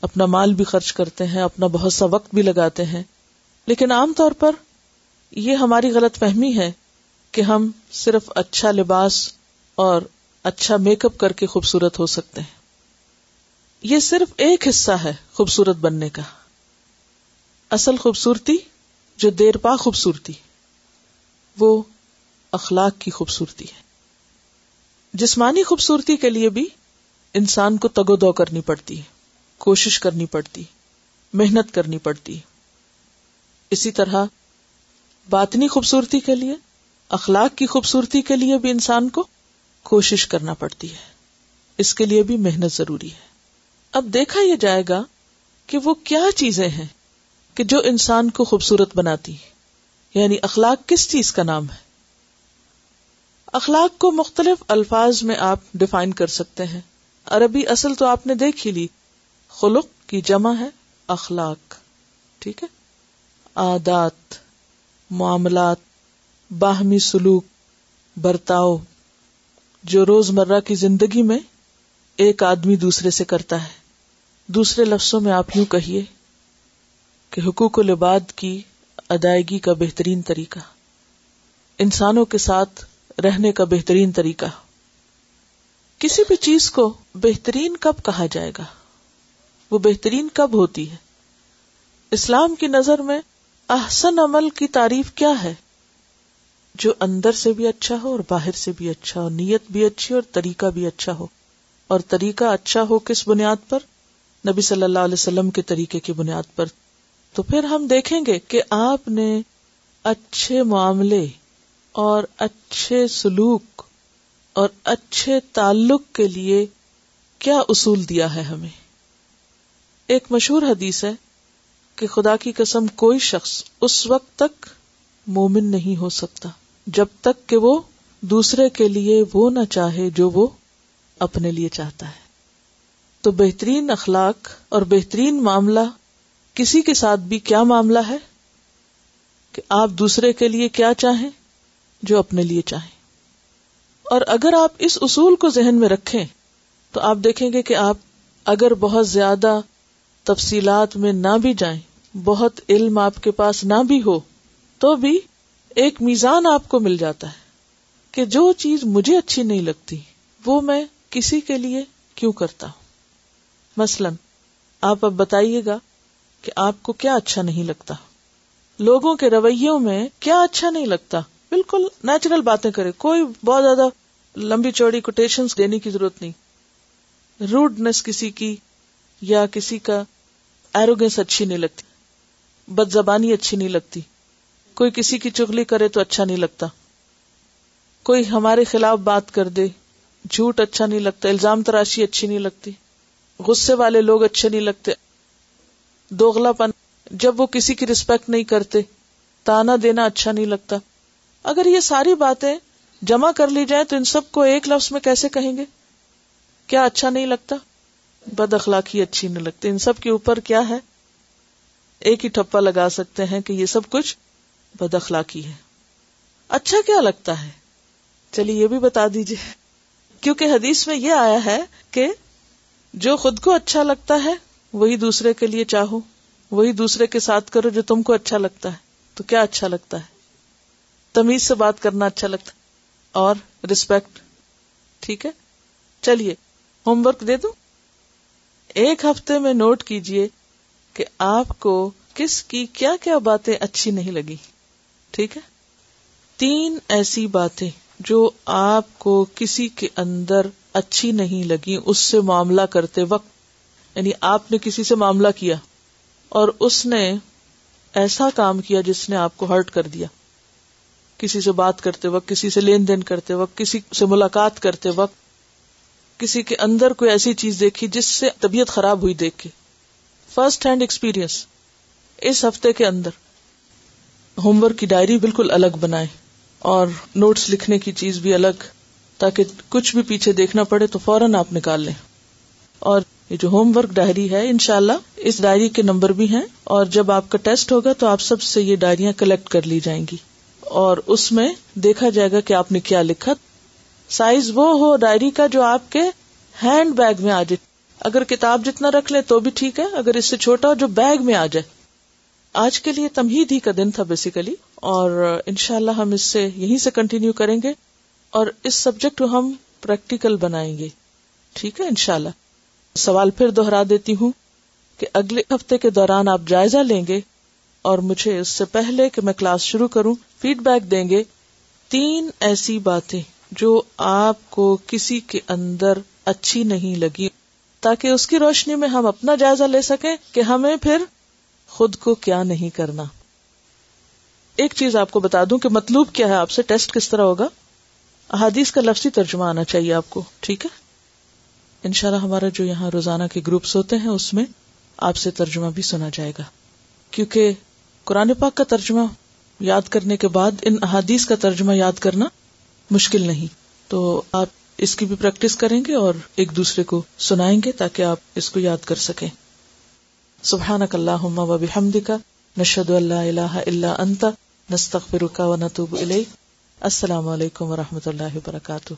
اپنا مال بھی خرچ کرتے ہیں، اپنا بہت سا وقت بھی لگاتے ہیں۔ لیکن عام طور پر یہ ہماری غلط فہمی ہے کہ ہم صرف اچھا لباس اور اچھا میک اپ کر کے خوبصورت ہو سکتے ہیں۔ یہ صرف ایک حصہ ہے خوبصورت بننے کا۔ اصل خوبصورتی، جو دیر پا خوبصورتی، وہ اخلاق کی خوبصورتی ہے۔ جسمانی خوبصورتی کے لیے بھی انسان کو تگو دو کرنی پڑتی ہے کوشش کرنی پڑتی، محنت کرنی پڑتی۔ اسی طرح باطنی خوبصورتی کے لیے، اخلاق کی خوبصورتی کے لیے بھی انسان کو کوشش کرنا پڑتی ہے۔ اس کے لیے بھی محنت ضروری ہے۔ اب دیکھا یہ جائے گا کہ وہ کیا چیزیں ہیں کہ جو انسان کو خوبصورت بناتی یعنی اخلاق کس چیز کا نام ہے؟ اخلاق کو مختلف الفاظ میں آپ ڈیفائن کر سکتے ہیں۔ عربی اصل تو آپ نے دیکھ ہی لی۔ خلق کی جمع ہے اخلاق۔ ٹھیک ہے؟ عادات، معاملات، باہمی سلوک، برتاؤ، جو روز مرہ کی زندگی میں ایک آدمی دوسرے سے کرتا ہے۔ دوسرے لفظوں میں آپ یوں کہیے کہ حقوق و لباد کی ادائیگی کا بہترین طریقہ۔ انسانوں کے ساتھ رہنے کا بہترین طریقہ۔ کسی بھی چیز کو بہترین کب کہا جائے گا؟ وہ بہترین کب ہوتی ہے؟ اسلام کی نظر میں احسن عمل کی تعریف کیا ہے؟ جو اندر سے بھی اچھا ہو اور باہر سے بھی اچھا ہو، نیت بھی اچھی اور طریقہ بھی اچھا ہو۔ اور طریقہ اچھا ہو کس بنیاد پر؟ نبی صلی اللہ علیہ وسلم کے طریقے کی بنیاد پر۔ تو پھر ہم دیکھیں گے کہ آپ نے اچھے معاملے اور اچھے سلوک اور اچھے تعلق کے لیے کیا اصول دیا ہے ہمیں؟ ایک مشہور حدیث ہے کہ خدا کی قسم کوئی شخص اس وقت تک مومن نہیں ہو سکتا، جب تک کہ وہ دوسرے کے لیے وہ نہ چاہے جو وہ اپنے لیے چاہتا ہے۔ تو بہترین اخلاق اور بہترین معاملہ کسی کے ساتھ بھی کیا معاملہ ہے؟ کہ آپ دوسرے کے لیے کیا چاہیں؟ جو اپنے لیے چاہیں۔ اور اگر آپ اس اصول کو ذہن میں رکھیں، تو آپ دیکھیں گے کہ آپ اگر بہت زیادہ تفصیلات میں نہ بھی جائیں، بہت علم آپ کے پاس نہ بھی ہو، تو بھی ایک میزان آپ کو مل جاتا ہے کہ جو چیز مجھے اچھی نہیں لگتی، وہ میں کسی کے لیے کیوں کرتا ہوں۔ مثلاً، آپ اب بتائیے گا کہ آپ کو کیا اچھا نہیں لگتا۔ لوگوں کے رویوں میں کیا اچھا نہیں لگتا؟ بالکل نیچرل باتیں کرے۔ کوئی بہت زیادہ لمبی چوڑی کوٹیشن دینے کی ضرورت نہیں۔ روڈنس کسی کی یا کسی کا ایروگینس اچھی نہیں لگتی۔ بد زبانی اچھی نہیں لگتی۔ کوئی کسی کی چگلی کرے تو اچھا نہیں لگتا۔ کوئی ہمارے خلاف بات کر دے، جھوٹ اچھا نہیں لگتا، الزام تراشی اچھی نہیں لگتی۔ غصے والے لوگ اچھے نہیں لگتے۔ دوغلا پن جب وہ کسی کی رسپیکٹ نہیں کرتے، تانا دینا اچھا نہیں لگتا۔ اگر یہ ساری باتیں جمع کر لی جائیں تو ان سب کو ایک لفظ میں کیسے کہیں گے؟ کیا اچھا نہیں لگتا؟ بد اخلاقی اچھی نہیں لگتی۔ ان سب کے اوپر کیا ہے؟ ایک ہی ٹھپا لگا سکتے ہیں کہ یہ سب کچھ بد اخلاقی ہے۔ اچھا کیا لگتا ہے؟ چلیے یہ بھی بتا دیجیے کیونکہ حدیث میں یہ آیا ہے کہ جو خود کو اچھا لگتا ہے، وہی دوسرے کے لیے چاہو، وہی دوسرے کے ساتھ کرو جو تم کو اچھا لگتا ہے۔ تو کیا اچھا لگتا ہے؟ تمیز سے بات کرنا اچھا لگتا اور رسپیکٹ ٹھیک ہے؟ چلیے ہوم ورک دے دوں؟ ایک ہفتے میں نوٹ کیجیے کہ آپ کو کس کی کیا کیا باتیں اچھی نہیں لگی ٹھیک ہے؟ تین ایسی باتیں جو آپ کو کسی کے اندر اچھی نہیں لگی اس سے معاملہ کرتے وقت۔ یعنی آپ نے کسی سے معاملہ کیا اور اس نے ایسا کام کیا جس نے آپ کو ہرٹ کر دیا۔ کسی سے بات کرتے وقت، کسی سے لین دین کرتے وقت، کسی سے ملاقات کرتے وقت، کسی کے اندر کوئی ایسی چیز دیکھی جس سے طبیعت خراب ہوئی دیکھ کے۔ فرسٹ ہینڈ ایکسپیرئنس اس ہفتے کے اندر۔ ہوم ورک کی ڈائری بالکل الگ بنائے اور نوٹس لکھنے کی چیز بھی الگ، تاکہ کچھ بھی پیچھے دیکھنا پڑے تو فوراً آپ نکال لیں۔ اور یہ جو ہوم ورک ڈائری ہے، انشاءاللہ اس ڈائری کے نمبر بھی ہیں اور جب آپ کا ٹیسٹ ہوگا تو آپ سب سے یہ ڈائریاں کلیکٹ کر لی جائیں گی۔ اور اس میں دیکھا جائے گا کہ آپ نے کیا لکھا۔ سائز وہ ہو ڈائری کا جو آپ کے ہینڈ بیگ میں آ جائے۔ اگر کتاب جتنا رکھ لے تو بھی ٹھیک ہے، اگر اس سے چھوٹا ہو جو بیگ میں آ جائے۔ آج کے لیے تمہید ہی کا دن تھا بیسیکلی اور انشاءاللہ ہم اس سے یہیں سے کنٹینیو کریں گے۔ اور اس سبجیکٹ کو ہم پریکٹیکل بنائیں گے۔ ٹھیک ہے، انشاءاللہ۔ سوال پھر دوہرا دیتی ہوں کہ اگلے ہفتے کے دوران آپ جائزہ لیں گے اور مجھے اس سے پہلے کہ میں کلاس شروع کروں فیڈ بیک دیں گے تین ایسی باتیں جو آپ کو کسی کے اندر اچھی نہیں لگی، تاکہ اس کی روشنی میں ہم اپنا جائزہ لے سکیں کہ ہمیں پھر خود کو کیا نہیں کرنا۔ ایک چیز آپ کو بتا دوں کہ مطلوب کیا ہے، آپ سے ٹیسٹ کس طرح ہوگا؟ احادیث کا لفظی ترجمہ آنا چاہیے آپ کو، ٹھیک ہے؟ انشاءاللہ ہمارا جو یہاں روزانہ کے گروپس ہوتے ہیں، اس میں آپ سے ترجمہ بھی سنا جائے گا، کیونکہ قرآن پاک کا ترجمہ یاد کرنے کے بعد ان احادیث کا ترجمہ یاد کرنا مشکل نہیں۔ تو آپ اس کی بھی پریکٹس کریں گے اور ایک دوسرے کو سنائیں گے تاکہ آپ اس کو یاد کر سکیں۔ سبحانک اللہم و بحمدک، نشہد اللہ الہ الا انت، نستغفرک و نتوب الیک۔ السلام علیکم و رحمۃ اللہ وبرکاتہ۔